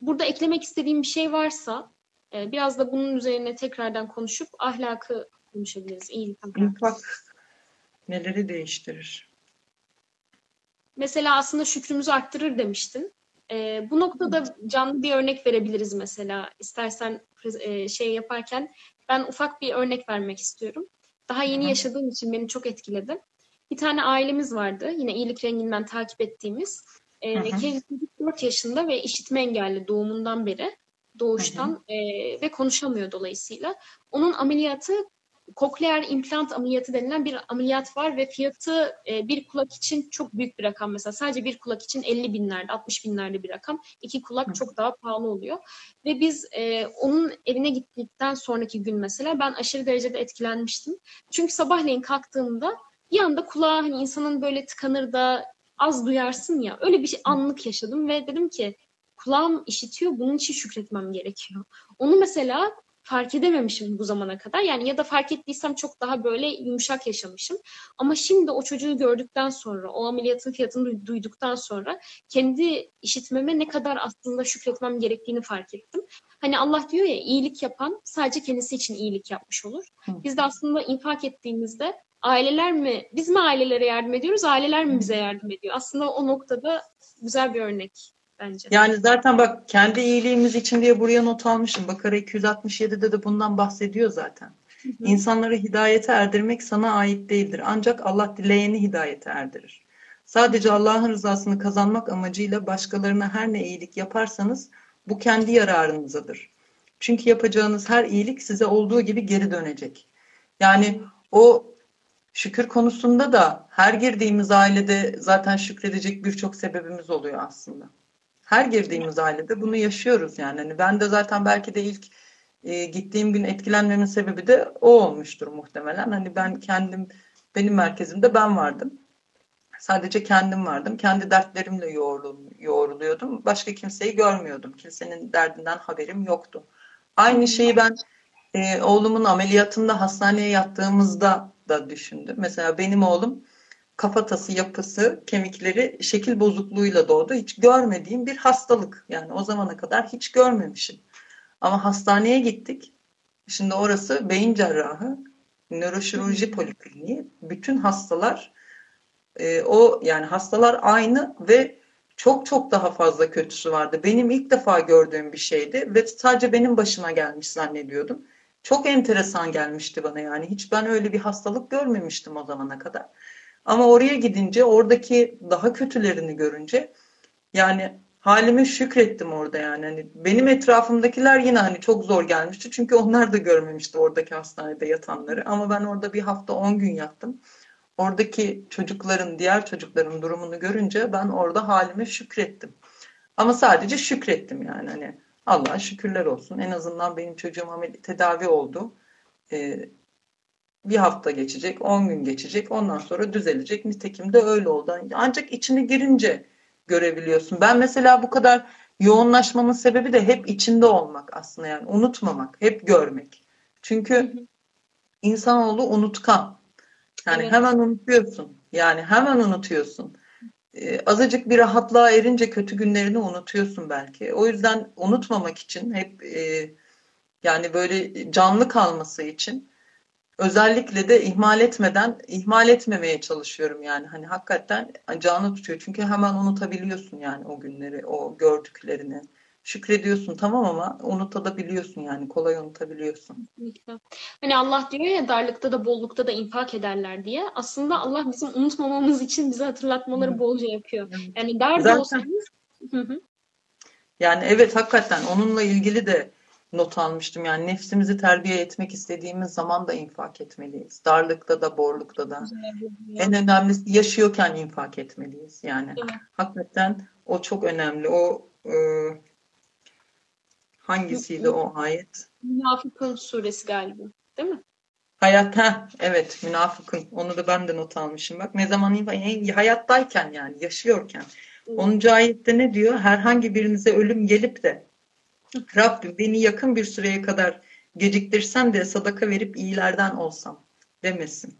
burada eklemek istediğim bir şey varsa e, biraz da bunun üzerine tekrardan konuşup ahlakı konuşabiliriz. İyilik ahlakı. İnfak neleri değiştirir? Mesela aslında şükrümüzü arttırır demiştin. Ee, bu noktada canlı bir örnek verebiliriz mesela. İstersen e, şey yaparken ben ufak bir örnek vermek istiyorum. Daha yeni Hı hı. yaşadığım için beni çok etkiledi. Bir tane ailemiz vardı. Yine iyilik renginden takip ettiğimiz. Hı. kendisi 4 yaşında ve işitme engelli doğumundan beri. Doğuştan e, ve konuşamıyor dolayısıyla. Onun ameliyatı kokleer implant ameliyatı denilen bir ameliyat var ve fiyatı e, bir kulak için çok büyük bir rakam mesela. Sadece bir kulak için 50 binlerde, 60 binlerde bir rakam. İki kulak çok daha pahalı oluyor. Ve biz e, onun evine gittikten sonraki gün mesela ben aşırı derecede etkilenmiştim. Çünkü sabahleyin kalktığımda bir anda kulağa hani insanın böyle tıkanır da az duyarsın ya öyle bir şey, anlık yaşadım ve dedim ki kulağım işitiyor bunun için şükretmem gerekiyor. Onu mesela fark edememişim bu zamana kadar. Yani ya da fark ettiysem çok daha böyle yumuşak yaşamışım. Ama şimdi o çocuğu gördükten sonra, o ameliyatın fiyatını duy- duyduktan sonra kendi işitmeme ne kadar aslında şükretmem gerektiğini fark ettim. Hani Allah diyor ya iyilik yapan sadece kendisi için iyilik yapmış olur. Biz de aslında infak ettiğimizde aileler mi, biz mi ailelere yardım ediyoruz, aileler mi bize yardım ediyor? Aslında o noktada güzel bir örnek. Bence. Yani zaten bak kendi iyiliğimiz için diye buraya not almışım. Bakara 267'de de bundan bahsediyor zaten. Hı hı. İnsanları hidayete erdirmek sana ait değildir. Ancak Allah dileyeni hidayete erdirir. Sadece Allah'ın rızasını kazanmak amacıyla başkalarına her ne iyilik yaparsanız bu kendi yararınızadır. Çünkü yapacağınız her iyilik size olduğu gibi geri dönecek. Yani o şükür konusunda da her girdiğimiz ailede zaten şükredecek birçok sebebimiz oluyor aslında. Her girdiğimiz ailede bunu yaşıyoruz yani. Hani ben de zaten belki de ilk e, gittiğim gün etkilenmemin sebebi de o olmuştur muhtemelen. Hani ben kendim benim merkezimde ben vardım. Sadece kendim vardım. Kendi dertlerimle yoğruluyordum. Başka kimseyi görmüyordum. Kimsenin derdinden haberim yoktu. Aynı şeyi ben e, oğlumun ameliyatında hastaneye yattığımızda da düşündüm. Mesela benim oğlum kafatası, yapısı, kemikleri şekil bozukluğuyla doğdu. Hiç görmediğim bir hastalık. Yani o zamana kadar hiç görmemişim. Ama hastaneye gittik. Şimdi orası beyin cerrahı, nöroşirurji polikliniği. Bütün hastalar e, o yani hastalar aynı ve çok çok daha fazla kötüsü vardı. Benim ilk defa gördüğüm bir şeydi ve sadece benim başıma gelmiş zannediyordum. Çok enteresan gelmişti bana yani. Hiç ben öyle bir hastalık görmemiştim o zamana kadar. Ama oraya gidince oradaki daha kötülerini görünce yani halime şükrettim orada yani. Hani benim etrafımdakiler yine hani çok zor gelmişti. Çünkü onlar da görmemişti oradaki hastanede yatanları. Ama ben orada bir hafta 10 gün yattım oradaki çocukların, diğer çocukların durumunu görünce ben orada halime şükrettim. Ama sadece şükrettim yani hani Allah'a şükürler olsun. En azından benim çocuğum tedavi oldu. Ee, bir hafta geçecek, on gün geçecek, ondan sonra düzelecek. Nitekim de öyle oldu. Ancak içine girince görebiliyorsun. Ben mesela bu kadar yoğunlaşmamın sebebi de hep içinde olmak aslında yani unutmamak, hep görmek. Çünkü insanoğlu unutkan. Yani evet. hemen unutuyorsun. Yani hemen unutuyorsun. Ee, azıcık bir rahatlığa erince kötü günlerini unutuyorsun belki. O yüzden unutmamak için hep e, yani böyle canlı kalması için özellikle de ihmal etmeden ihmal etmemeye çalışıyorum yani. Hani hakikaten canlı tutuyor. Çünkü hemen unutabiliyorsun yani o günleri, o gördüklerini şükrediyorsun tamam ama unutabiliyorsun yani kolay unutabiliyorsun. Hani Allah diyor ya darlıkta da bollukta da infak ederler diye. Aslında Allah bizim unutmamamız için bize hatırlatmaları bolca yapıyor. Yani dar da olsanız. Yani evet hakikaten onunla ilgili de not almıştım. Yani nefsimizi terbiye etmek istediğimiz zaman da infak etmeliyiz. Darlıkta da, borlukta da. En önemlisi yaşıyorken infak etmeliyiz. Yani evet. hakikaten o çok önemli. O e, Hangisiydi o ayet? Münafıkın suresi galiba. Değil mi? Hayat ha evet münafıkın. Onu da ben de not almışım. Bak ne zaman hayattayken yani yaşıyorken. Hmm. 10. ayette ne diyor? Herhangi birinize ölüm gelip de Rabbim beni yakın bir süreye kadar geciktirsen de sadaka verip iyilerden olsam demesin.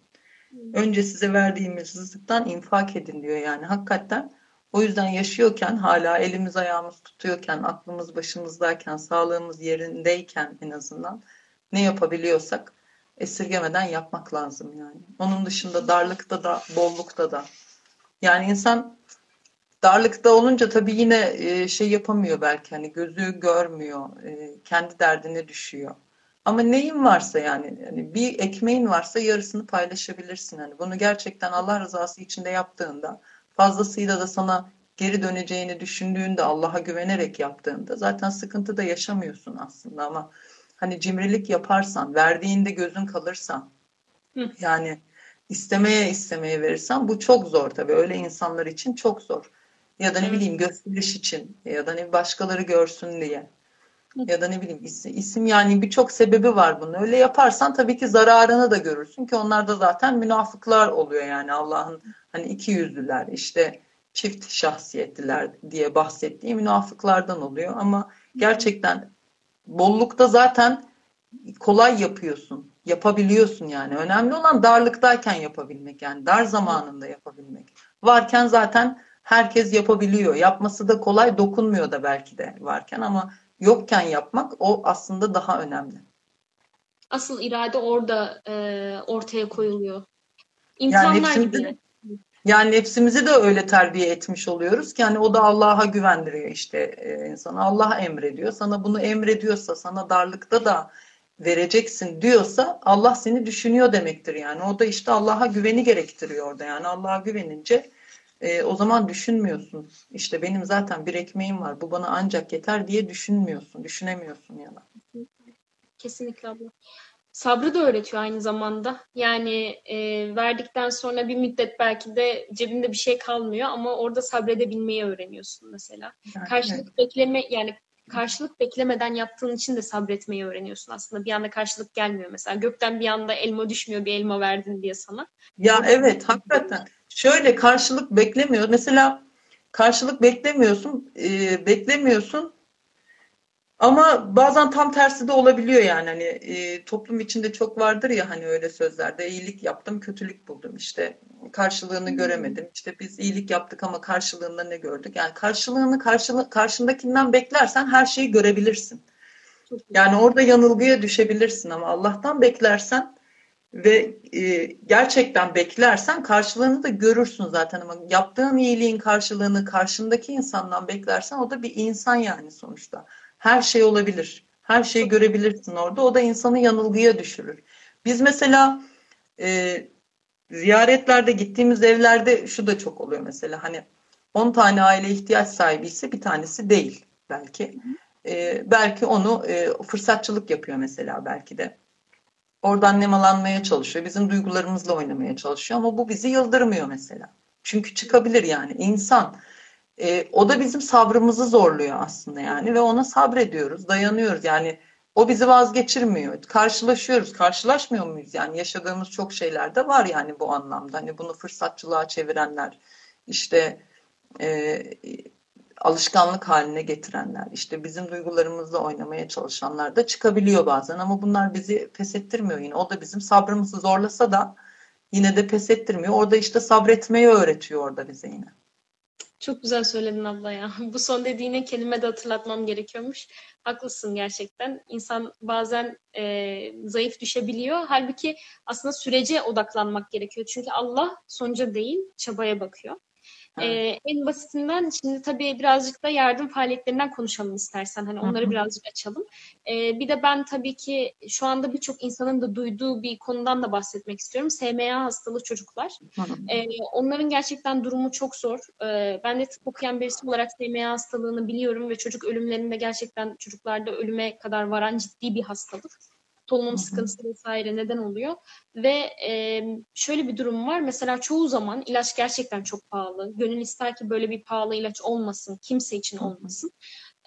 Hmm. Önce size verdiğimiz rızıktan infak edin diyor yani. Hakikaten o yüzden yaşıyorken hala elimiz ayağımız tutuyorken, aklımız başımızdayken, sağlığımız yerindeyken en azından ne yapabiliyorsak esirgemeden yapmak lazım yani. Onun dışında darlıkta da, bollukta da. Yani insan darlıkta olunca tabii yine e, şey yapamıyor belki hani gözü görmüyor, e, kendi derdine düşüyor. Ama neyin varsa yani, yani bir ekmeğin varsa yarısını paylaşabilirsin. Hani bunu gerçekten Allah rızası içinde yaptığında fazlasıyla da sana geri döneceğini düşündüğünde Allah'a güvenerek yaptığında zaten sıkıntı da yaşamıyorsun aslında ama hani cimrilik yaparsan, verdiğinde gözün kalırsan Hı. yani istemeye istemeye verirsen bu çok zor tabii. Öyle insanlar için çok zor. Ya da ne bileyim gösteriş için ya da ne başkaları görsün diye. Ya da ne bileyim isim, isim yani birçok sebebi var bunun. Öyle yaparsan tabii ki zararını da görürsün ki onlar da zaten münafıklar oluyor yani Allah'ın hani iki yüzlüler işte çift şahsiyetliler diye bahsettiği münafıklardan oluyor ama gerçekten bollukta zaten kolay yapıyorsun. Yapabiliyorsun yani. Önemli olan darlıktayken yapabilmek yani dar zamanında yapabilmek. Varken zaten herkes yapabiliyor. Yapması da kolay, dokunmuyor da belki de varken ama yokken yapmak o aslında daha önemli. Asıl irade orada e, ortaya koyuluyor. İmkanlar yani gibi. Yani nefsimizi de öyle terbiye etmiş oluyoruz ki hani o da Allah'a güvendiriyor işte e, insana. Allah emrediyor. Sana bunu emrediyorsa, sana darlıkta da vereceksin diyorsa Allah seni düşünüyor demektir yani. O da işte Allah'a güveni gerektiriyor orada yani. Allah'a güvenince e, o zaman düşünmüyorsun. İşte benim zaten bir ekmeğim var. Bu bana ancak yeter diye düşünmüyorsun. Düşünemiyorsun ya da. Kesinlikle abla. Sabrı da öğretiyor aynı zamanda. Yani e, verdikten sonra bir müddet belki de cebinde bir şey kalmıyor ama orada sabredebilmeyi öğreniyorsun mesela. Yani, Karşılık evet. bekleme yani karşılık beklemeden yaptığın için de sabretmeyi öğreniyorsun aslında. Bir anda karşılık gelmiyor mesela. Gökten bir anda elma düşmüyor bir elma verdin diye sana. Ya evet hakikaten. Şöyle karşılık beklemiyor. Mesela karşılık beklemiyorsun, e, beklemiyorsun. Ama bazen tam tersi de olabiliyor yani. Hani e, toplum içinde çok vardır ya hani öyle sözlerde iyilik yaptım kötülük buldum. İşte karşılığını Hmm. göremedim. İşte biz iyilik yaptık ama karşılığında ne gördük? Yani karşılığını karşılık karşındakinden beklersen her şeyi görebilirsin. Yani orada yanılgıya düşebilirsin ama Allah'tan beklersen ve e, gerçekten beklersen karşılığını da görürsün zaten ama yaptığın iyiliğin karşılığını karşındaki insandan beklersen o da bir insan yani sonuçta. Her şey olabilir. Her şeyi görebilirsin orada. O da insanı yanılgıya düşürür. Biz mesela e, ziyaretlerde gittiğimiz evlerde şu da çok oluyor mesela hani 10 tane aile ihtiyaç sahibi ise bir tanesi değil belki. E, belki onu e, fırsatçılık yapıyor mesela belki de. Oradan nemalanmaya çalışıyor. Bizim duygularımızla oynamaya çalışıyor ama bu bizi yıldırmıyor mesela. Çünkü çıkabilir yani insan. E, o da bizim sabrımızı zorluyor aslında yani ve ona sabrediyoruz, dayanıyoruz. Yani o bizi vazgeçirmiyor. Karşılaşıyoruz, karşılaşmıyor muyuz? Yani yaşadığımız çok şeyler de var yani bu anlamda. Hani bunu fırsatçılığa çevirenler, işte e, alışkanlık haline getirenler, işte bizim duygularımızla oynamaya çalışanlar da çıkabiliyor bazen ama bunlar bizi pes ettirmiyor yine. O da bizim sabrımızı zorlasa da yine de pes ettirmiyor. Orada işte sabretmeyi öğretiyor orada bize yine. Çok güzel söyledin abla ya. Bu son dediğine kelime de hatırlatmam gerekiyormuş. Haklısın gerçekten. İnsan bazen e, zayıf düşebiliyor. Halbuki aslında sürece odaklanmak gerekiyor. Çünkü Allah sonuca değil, çabaya bakıyor. Evet. Ee, en basitinden şimdi tabii birazcık da yardım faaliyetlerinden konuşalım istersen. Hani onları Hı hı. birazcık açalım. Ee, bir de ben tabii ki şu anda birçok insanın da duyduğu bir konudan da bahsetmek istiyorum. SMA hastalı çocuklar. Ee, onların gerçekten durumu çok zor. Ee, ben de tıp okuyan birisi olarak SMA hastalığını biliyorum ve çocuk ölümlerinde gerçekten çocuklarda ölüme kadar varan ciddi bir hastalık. Solunum sıkıntısı vesaire neden oluyor. Ve e, şöyle bir durum var. Mesela çoğu zaman ilaç gerçekten çok pahalı. Gönül ister ki böyle bir pahalı ilaç olmasın. Kimse için olmasın.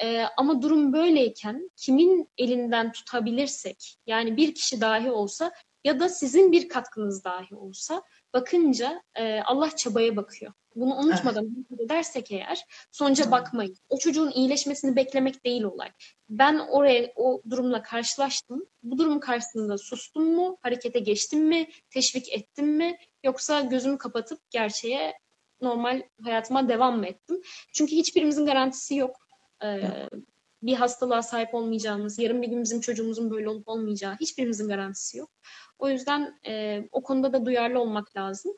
Ee, ama durum böyleyken kimin elinden tutabilirsek yani bir kişi dahi olsa ya da sizin bir katkınız dahi olsa bakınca e, Allah çabaya bakıyor. Bunu Evet. unutmadan hareket edersek eğer sonuca Hı. bakmayın. O çocuğun iyileşmesini beklemek değil olay. Ben oraya o durumla karşılaştım. Bu durum karşısında sustum mu? Harekete geçtim mi? Teşvik ettim mi? Yoksa gözümü kapatıp gerçeğe normal hayatıma devam mı ettim? Çünkü hiçbirimizin garantisi yok. Ee, Yok. Bir hastalığa sahip olmayacağımız, yarın bir gün bizim çocuğumuzun böyle olup olmayacağı hiçbirimizin garantisi yok. O yüzden e, o konuda da duyarlı olmak lazım.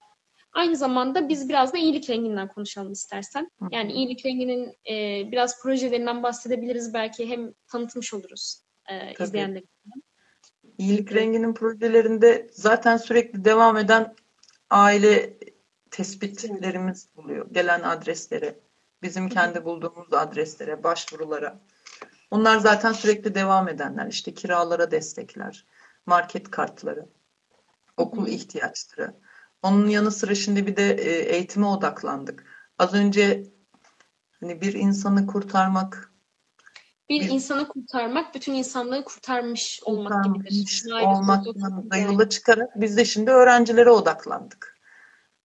Aynı zamanda biz biraz da iyilik renginden konuşalım istersen. Yani iyilik renginin e, biraz projelerinden bahsedebiliriz. Belki hem tanıtmış oluruz e, Tabii. izleyenler. İyilik Rengi'nin projelerinde zaten sürekli devam eden aile tespitlerimiz oluyor. Gelen adreslere, bizim kendi bulduğumuz adreslere, başvurulara. Onlar zaten sürekli devam edenler. İşte kiralara destekler, market kartları, okul ihtiyaçları. Onun yanı sıra şimdi bir de e, eğitime odaklandık. Az önce hani bir insanı kurtarmak, Bir bir insanı kurtarmak, bütün insanlığı kurtarmış olmak gibidir. kurtarmış olmaktan da yani. yola çıkarak biz de şimdi öğrencilere odaklandık.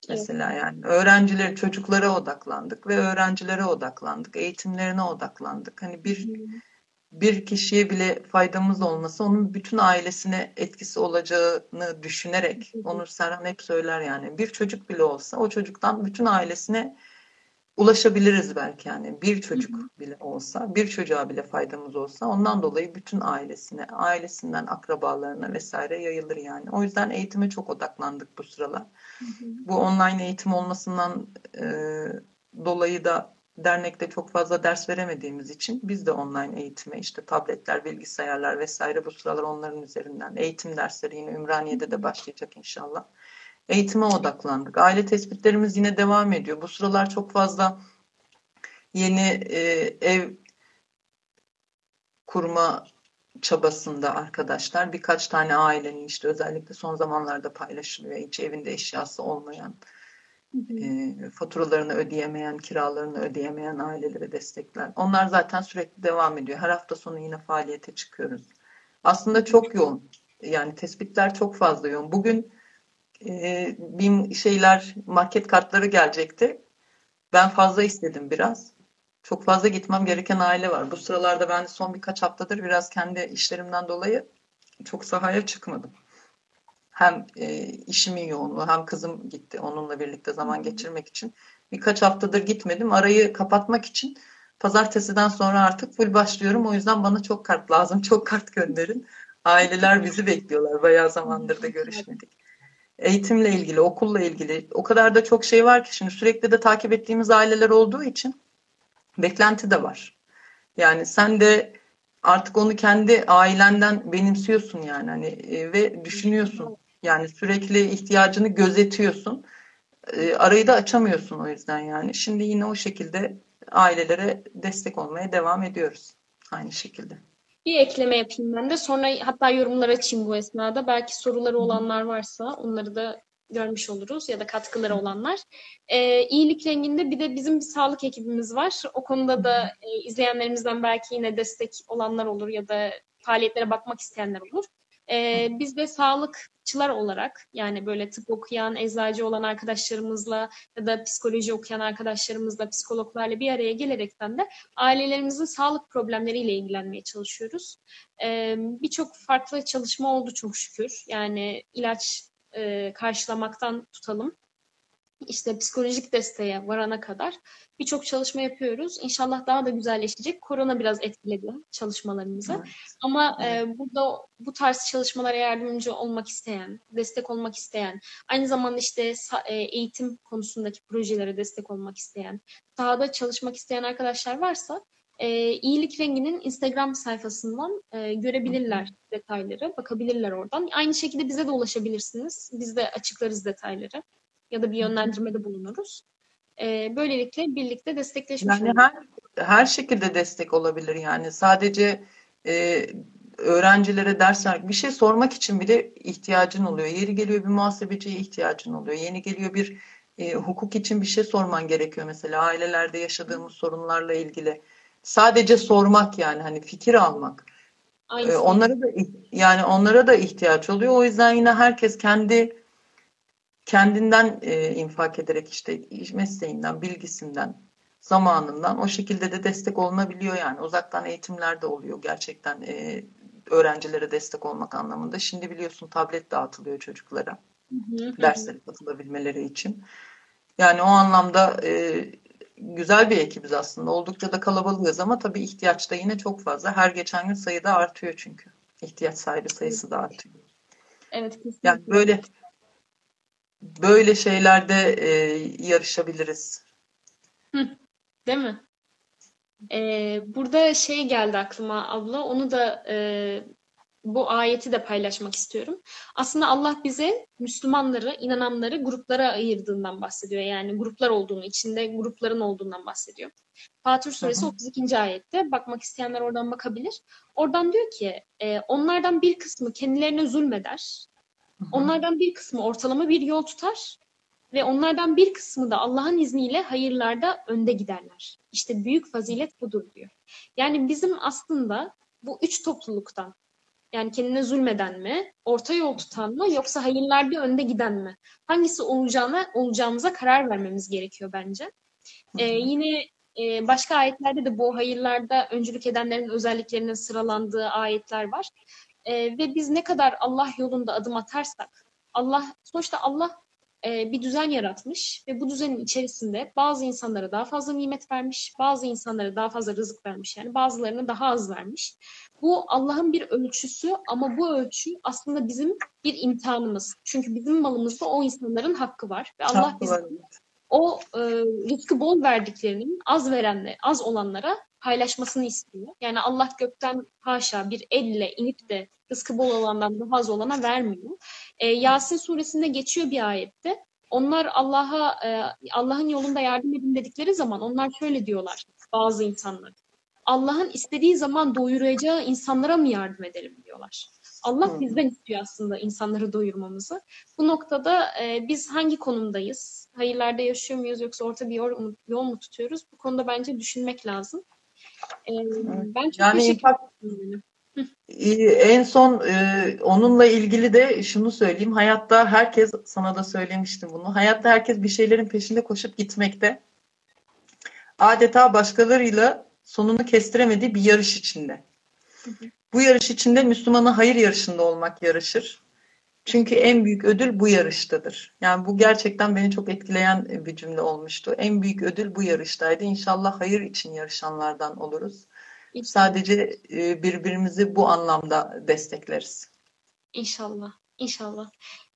Evet. Mesela yani öğrenciler, çocuklara odaklandık ve öğrencilere odaklandık, eğitimlerine odaklandık. Hani bir bir kişiye bile faydamız olması onun bütün ailesine etkisi olacağını düşünerek Onur Serhan hep söyler yani bir çocuk bile olsa o çocuktan bütün ailesine ulaşabiliriz belki yani bir çocuk bile olsa, bir çocuğa bile faydamız olsa ondan dolayı bütün ailesine, ailesinden akrabalarına vesaire yayılır yani. O yüzden eğitime çok odaklandık bu sıralar. Bu online eğitim olmasından e, dolayı da dernekte çok fazla ders veremediğimiz için biz de online eğitime işte tabletler, bilgisayarlar vesaire bu sıralar onların üzerinden eğitim dersleri yine Ümraniye'de de başlayacak inşallah eğitime odaklandık. Aile tespitlerimiz yine devam ediyor. Bu sıralar çok fazla yeni e, ev kurma çabasında arkadaşlar. Birkaç tane ailenin işte özellikle son zamanlarda paylaşılıyor. Hiç evinde eşyası olmayan, e, faturalarını ödeyemeyen, kiralarını ödeyemeyen ailelere destekler. Onlar zaten sürekli devam ediyor. Her hafta sonu yine faaliyete çıkıyoruz. Aslında çok yoğun. Yani tespitler çok fazla yoğun. Bugün e, bin şeyler market kartları gelecekti. Ben fazla istedim biraz. Çok fazla gitmem gereken aile var. Bu sıralarda ben son birkaç haftadır biraz kendi işlerimden dolayı çok sahaya çıkmadım. Hem e, işimin yoğunluğu hem kızım gitti onunla birlikte zaman geçirmek için. Birkaç haftadır gitmedim. Arayı kapatmak için pazartesiden sonra artık full başlıyorum. O yüzden bana çok kart lazım. Çok kart gönderin. Aileler bizi bekliyorlar. Bayağı zamandır da görüşmedik eğitimle ilgili, okulla ilgili o kadar da çok şey var ki şimdi sürekli de takip ettiğimiz aileler olduğu için beklenti de var. Yani sen de artık onu kendi ailenden benimsiyorsun yani hani e, ve düşünüyorsun. Yani sürekli ihtiyacını gözetiyorsun. E, arayı da açamıyorsun o yüzden yani. Şimdi yine o şekilde ailelere destek olmaya devam ediyoruz aynı şekilde. Bir ekleme yapayım ben de. Sonra hatta yorumlar açayım bu esnada. Belki soruları olanlar varsa onları da görmüş oluruz ya da katkıları olanlar. E, iyilik renginde bir de bizim bir sağlık ekibimiz var. O konuda da e, izleyenlerimizden belki yine destek olanlar olur ya da faaliyetlere bakmak isteyenler olur. E, biz de sağlıkçılar olarak yani böyle tıp okuyan, eczacı olan arkadaşlarımızla ya da psikoloji okuyan arkadaşlarımızla, psikologlarla bir araya gelerekten de ailelerimizin sağlık problemleriyle ilgilenmeye çalışıyoruz. E, Birçok farklı çalışma oldu çok şükür. Yani ilaç e, karşılamaktan tutalım işte psikolojik desteğe varana kadar birçok çalışma yapıyoruz. İnşallah daha da güzelleşecek. Korona biraz etkiledi çalışmalarımızı. Evet. Ama evet. E, burada bu tarz çalışmalara yardımcı olmak isteyen, destek olmak isteyen, aynı zamanda işte e, eğitim konusundaki projelere destek olmak isteyen, sahada çalışmak isteyen arkadaşlar varsa e, iyilik renginin Instagram sayfasından e, görebilirler detayları, bakabilirler oradan. Aynı şekilde bize de ulaşabilirsiniz. Biz de açıklarız detayları ya da bir yönlendirmede bulunuruz. E, böylelikle birlikte destekleşmiş yani her, her şekilde destek olabilir yani sadece e, öğrencilere ders bir şey sormak için bile ihtiyacın oluyor. Yeri geliyor bir muhasebeciye ihtiyacın oluyor. Yeni geliyor bir e, hukuk için bir şey sorman gerekiyor mesela ailelerde yaşadığımız sorunlarla ilgili. Sadece sormak yani hani fikir almak. Ee, onlara da yani onlara da ihtiyaç oluyor. O yüzden yine herkes kendi kendinden e, infak ederek işte mesleğinden, bilgisinden, zamanından o şekilde de destek olunabiliyor yani. Uzaktan eğitimler de oluyor gerçekten e, öğrencilere destek olmak anlamında. Şimdi biliyorsun tablet dağıtılıyor çocuklara. Derslere katılabilmeleri için. Yani o anlamda e, güzel bir ekibiz aslında. Oldukça da kalabalığız ama tabii ihtiyaç da yine çok fazla. Her geçen gün sayı da artıyor çünkü. İhtiyaç sahibi sayısı da artıyor. Evet kesinlikle. Yani böyle böyle şeylerde e, yarışabiliriz. Hı, değil mi? Ee, burada şey geldi aklıma abla. Onu da e, bu ayeti de paylaşmak istiyorum. Aslında Allah bize Müslümanları, inananları gruplara ayırdığından bahsediyor. Yani gruplar olduğunu, içinde grupların olduğundan bahsediyor. Fatır suresi hı hı. 32. ayette bakmak isteyenler oradan bakabilir. Oradan diyor ki e, onlardan bir kısmı kendilerine zulmeder. Onlardan bir kısmı ortalama bir yol tutar ve onlardan bir kısmı da Allah'ın izniyle hayırlarda önde giderler. İşte büyük fazilet budur diyor. Yani bizim aslında bu üç topluluktan yani kendine zulmeden mi, orta yol tutan mı yoksa hayırlarda önde giden mi? Hangisi olacağına olacağımıza karar vermemiz gerekiyor bence. Ee, yine e, başka ayetlerde de bu hayırlarda öncülük edenlerin özelliklerinin sıralandığı ayetler var. E, ve biz ne kadar Allah yolunda adım atarsak, Allah sonuçta Allah e, bir düzen yaratmış ve bu düzenin içerisinde bazı insanlara daha fazla nimet vermiş, bazı insanlara daha fazla rızık vermiş. Yani bazılarına daha az vermiş. Bu Allah'ın bir ölçüsü ama bu ölçü aslında bizim bir imtihanımız. Çünkü bizim malımızda o insanların hakkı var ve Allah bize o e, rızkı bol verdiklerinin az verenle az olanlara paylaşmasını istiyor. Yani Allah gökten haşa bir elle inip de rızkı bol olandan daha az olana vermiyor. E, Yasin suresinde geçiyor bir ayette. Onlar Allah'a e, Allah'ın yolunda yardım edin dedikleri zaman onlar şöyle diyorlar bazı insanlar. Allah'ın istediği zaman doyuracağı insanlara mı yardım edelim diyorlar. Allah hmm. bizden istiyor aslında insanları doyurmamızı. Bu noktada e, biz hangi konumdayız? Hayırlarda yaşıyor muyuz yoksa orta bir yol, yol mu tutuyoruz? Bu konuda bence düşünmek lazım. E, ben çok yani teşekkür ederim. En son e, onunla ilgili de şunu söyleyeyim. Hayatta herkes, sana da söylemiştim bunu. Hayatta herkes bir şeylerin peşinde koşup gitmekte. Adeta başkalarıyla sonunu kestiremediği bir yarış içinde. Bu yarış içinde Müslümana hayır yarışında olmak yarışır. Çünkü en büyük ödül bu yarıştadır. Yani bu gerçekten beni çok etkileyen bir cümle olmuştu. En büyük ödül bu yarıştaydı. İnşallah hayır için yarışanlardan oluruz. Sadece e, birbirimizi bu anlamda destekleriz. İnşallah. İnşallah.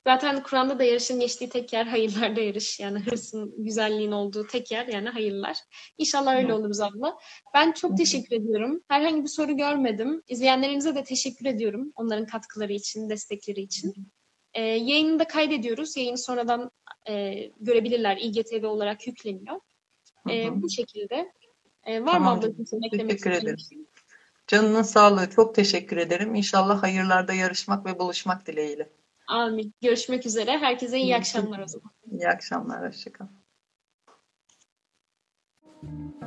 Zaten Kur'an'da da yarışın geçtiği tek yer hayırlarda yarış. Yani hırsın, güzelliğin olduğu tek yer yani hayırlar. İnşallah öyle oluruz abla. Ben çok teşekkür ediyorum. Herhangi bir soru görmedim. İzleyenlerimize de teşekkür ediyorum. Onların katkıları için, destekleri için. Ee, yayını da kaydediyoruz. Yayını sonradan e, görebilirler. İGTV olarak yükleniyor. E, bu şekilde. E, var tamam. mı ablacığım Teşekkür ederim. Şey? Canının sağlığı. Çok teşekkür ederim. İnşallah hayırlarda yarışmak ve buluşmak dileğiyle. Amin. Görüşmek üzere. Herkese iyi akşamlar o zaman. İyi akşamlar. Hoşçakalın. thank you